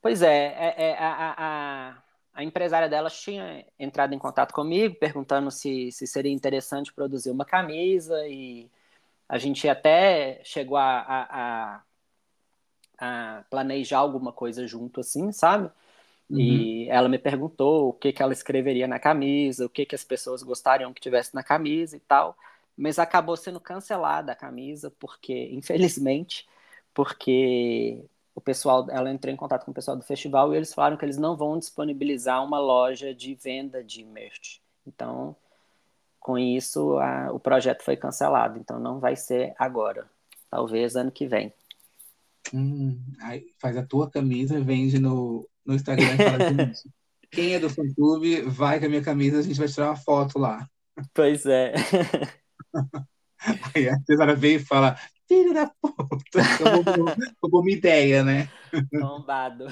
Pois é, é- é, a, a- a, a empresária dela tinha entrado em contato comigo, perguntando se, se seria interessante produzir uma camisa, e a gente até chegou a, a, a- a planejar alguma coisa junto, assim, sabe? Uhum. E ela me perguntou o que, que ela escreveria na camisa, o que, que as pessoas gostariam que tivesse na camisa e tal. Mas acabou sendo cancelada a camisa, porque, infelizmente, porque o pessoal, ela entrou em contato com o pessoal do festival e eles falaram que eles não vão disponibilizar uma loja de venda de merch. Então, com isso, a- o projeto foi cancelado. Então, não vai ser agora. Talvez ano que vem. Hum, faz a tua camisa, vende no, no Instagram e fala, gente, quem é do fã clube, vai com a minha camisa, a gente vai tirar uma foto lá. Pois é. Aí a Cesara veio e fala, filho da puta, roubou, uma ideia, né? Tombado.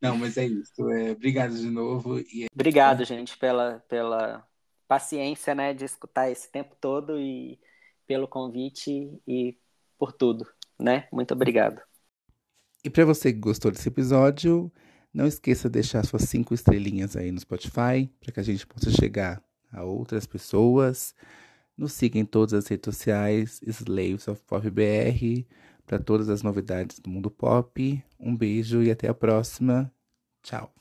Não, mas é isso. É, obrigado de novo. E Obrigado, gente, pela, pela paciência, né, de escutar esse tempo todo e pelo convite e por tudo, né? Muito obrigado. E para você que gostou desse episódio, não esqueça de deixar suas cinco estrelinhas aí no Spotify, para que a gente possa chegar a outras pessoas. Nos siga em todas as redes sociais, Slaves of Pop BR, para todas as novidades do mundo pop. Um beijo e até a próxima. Tchau.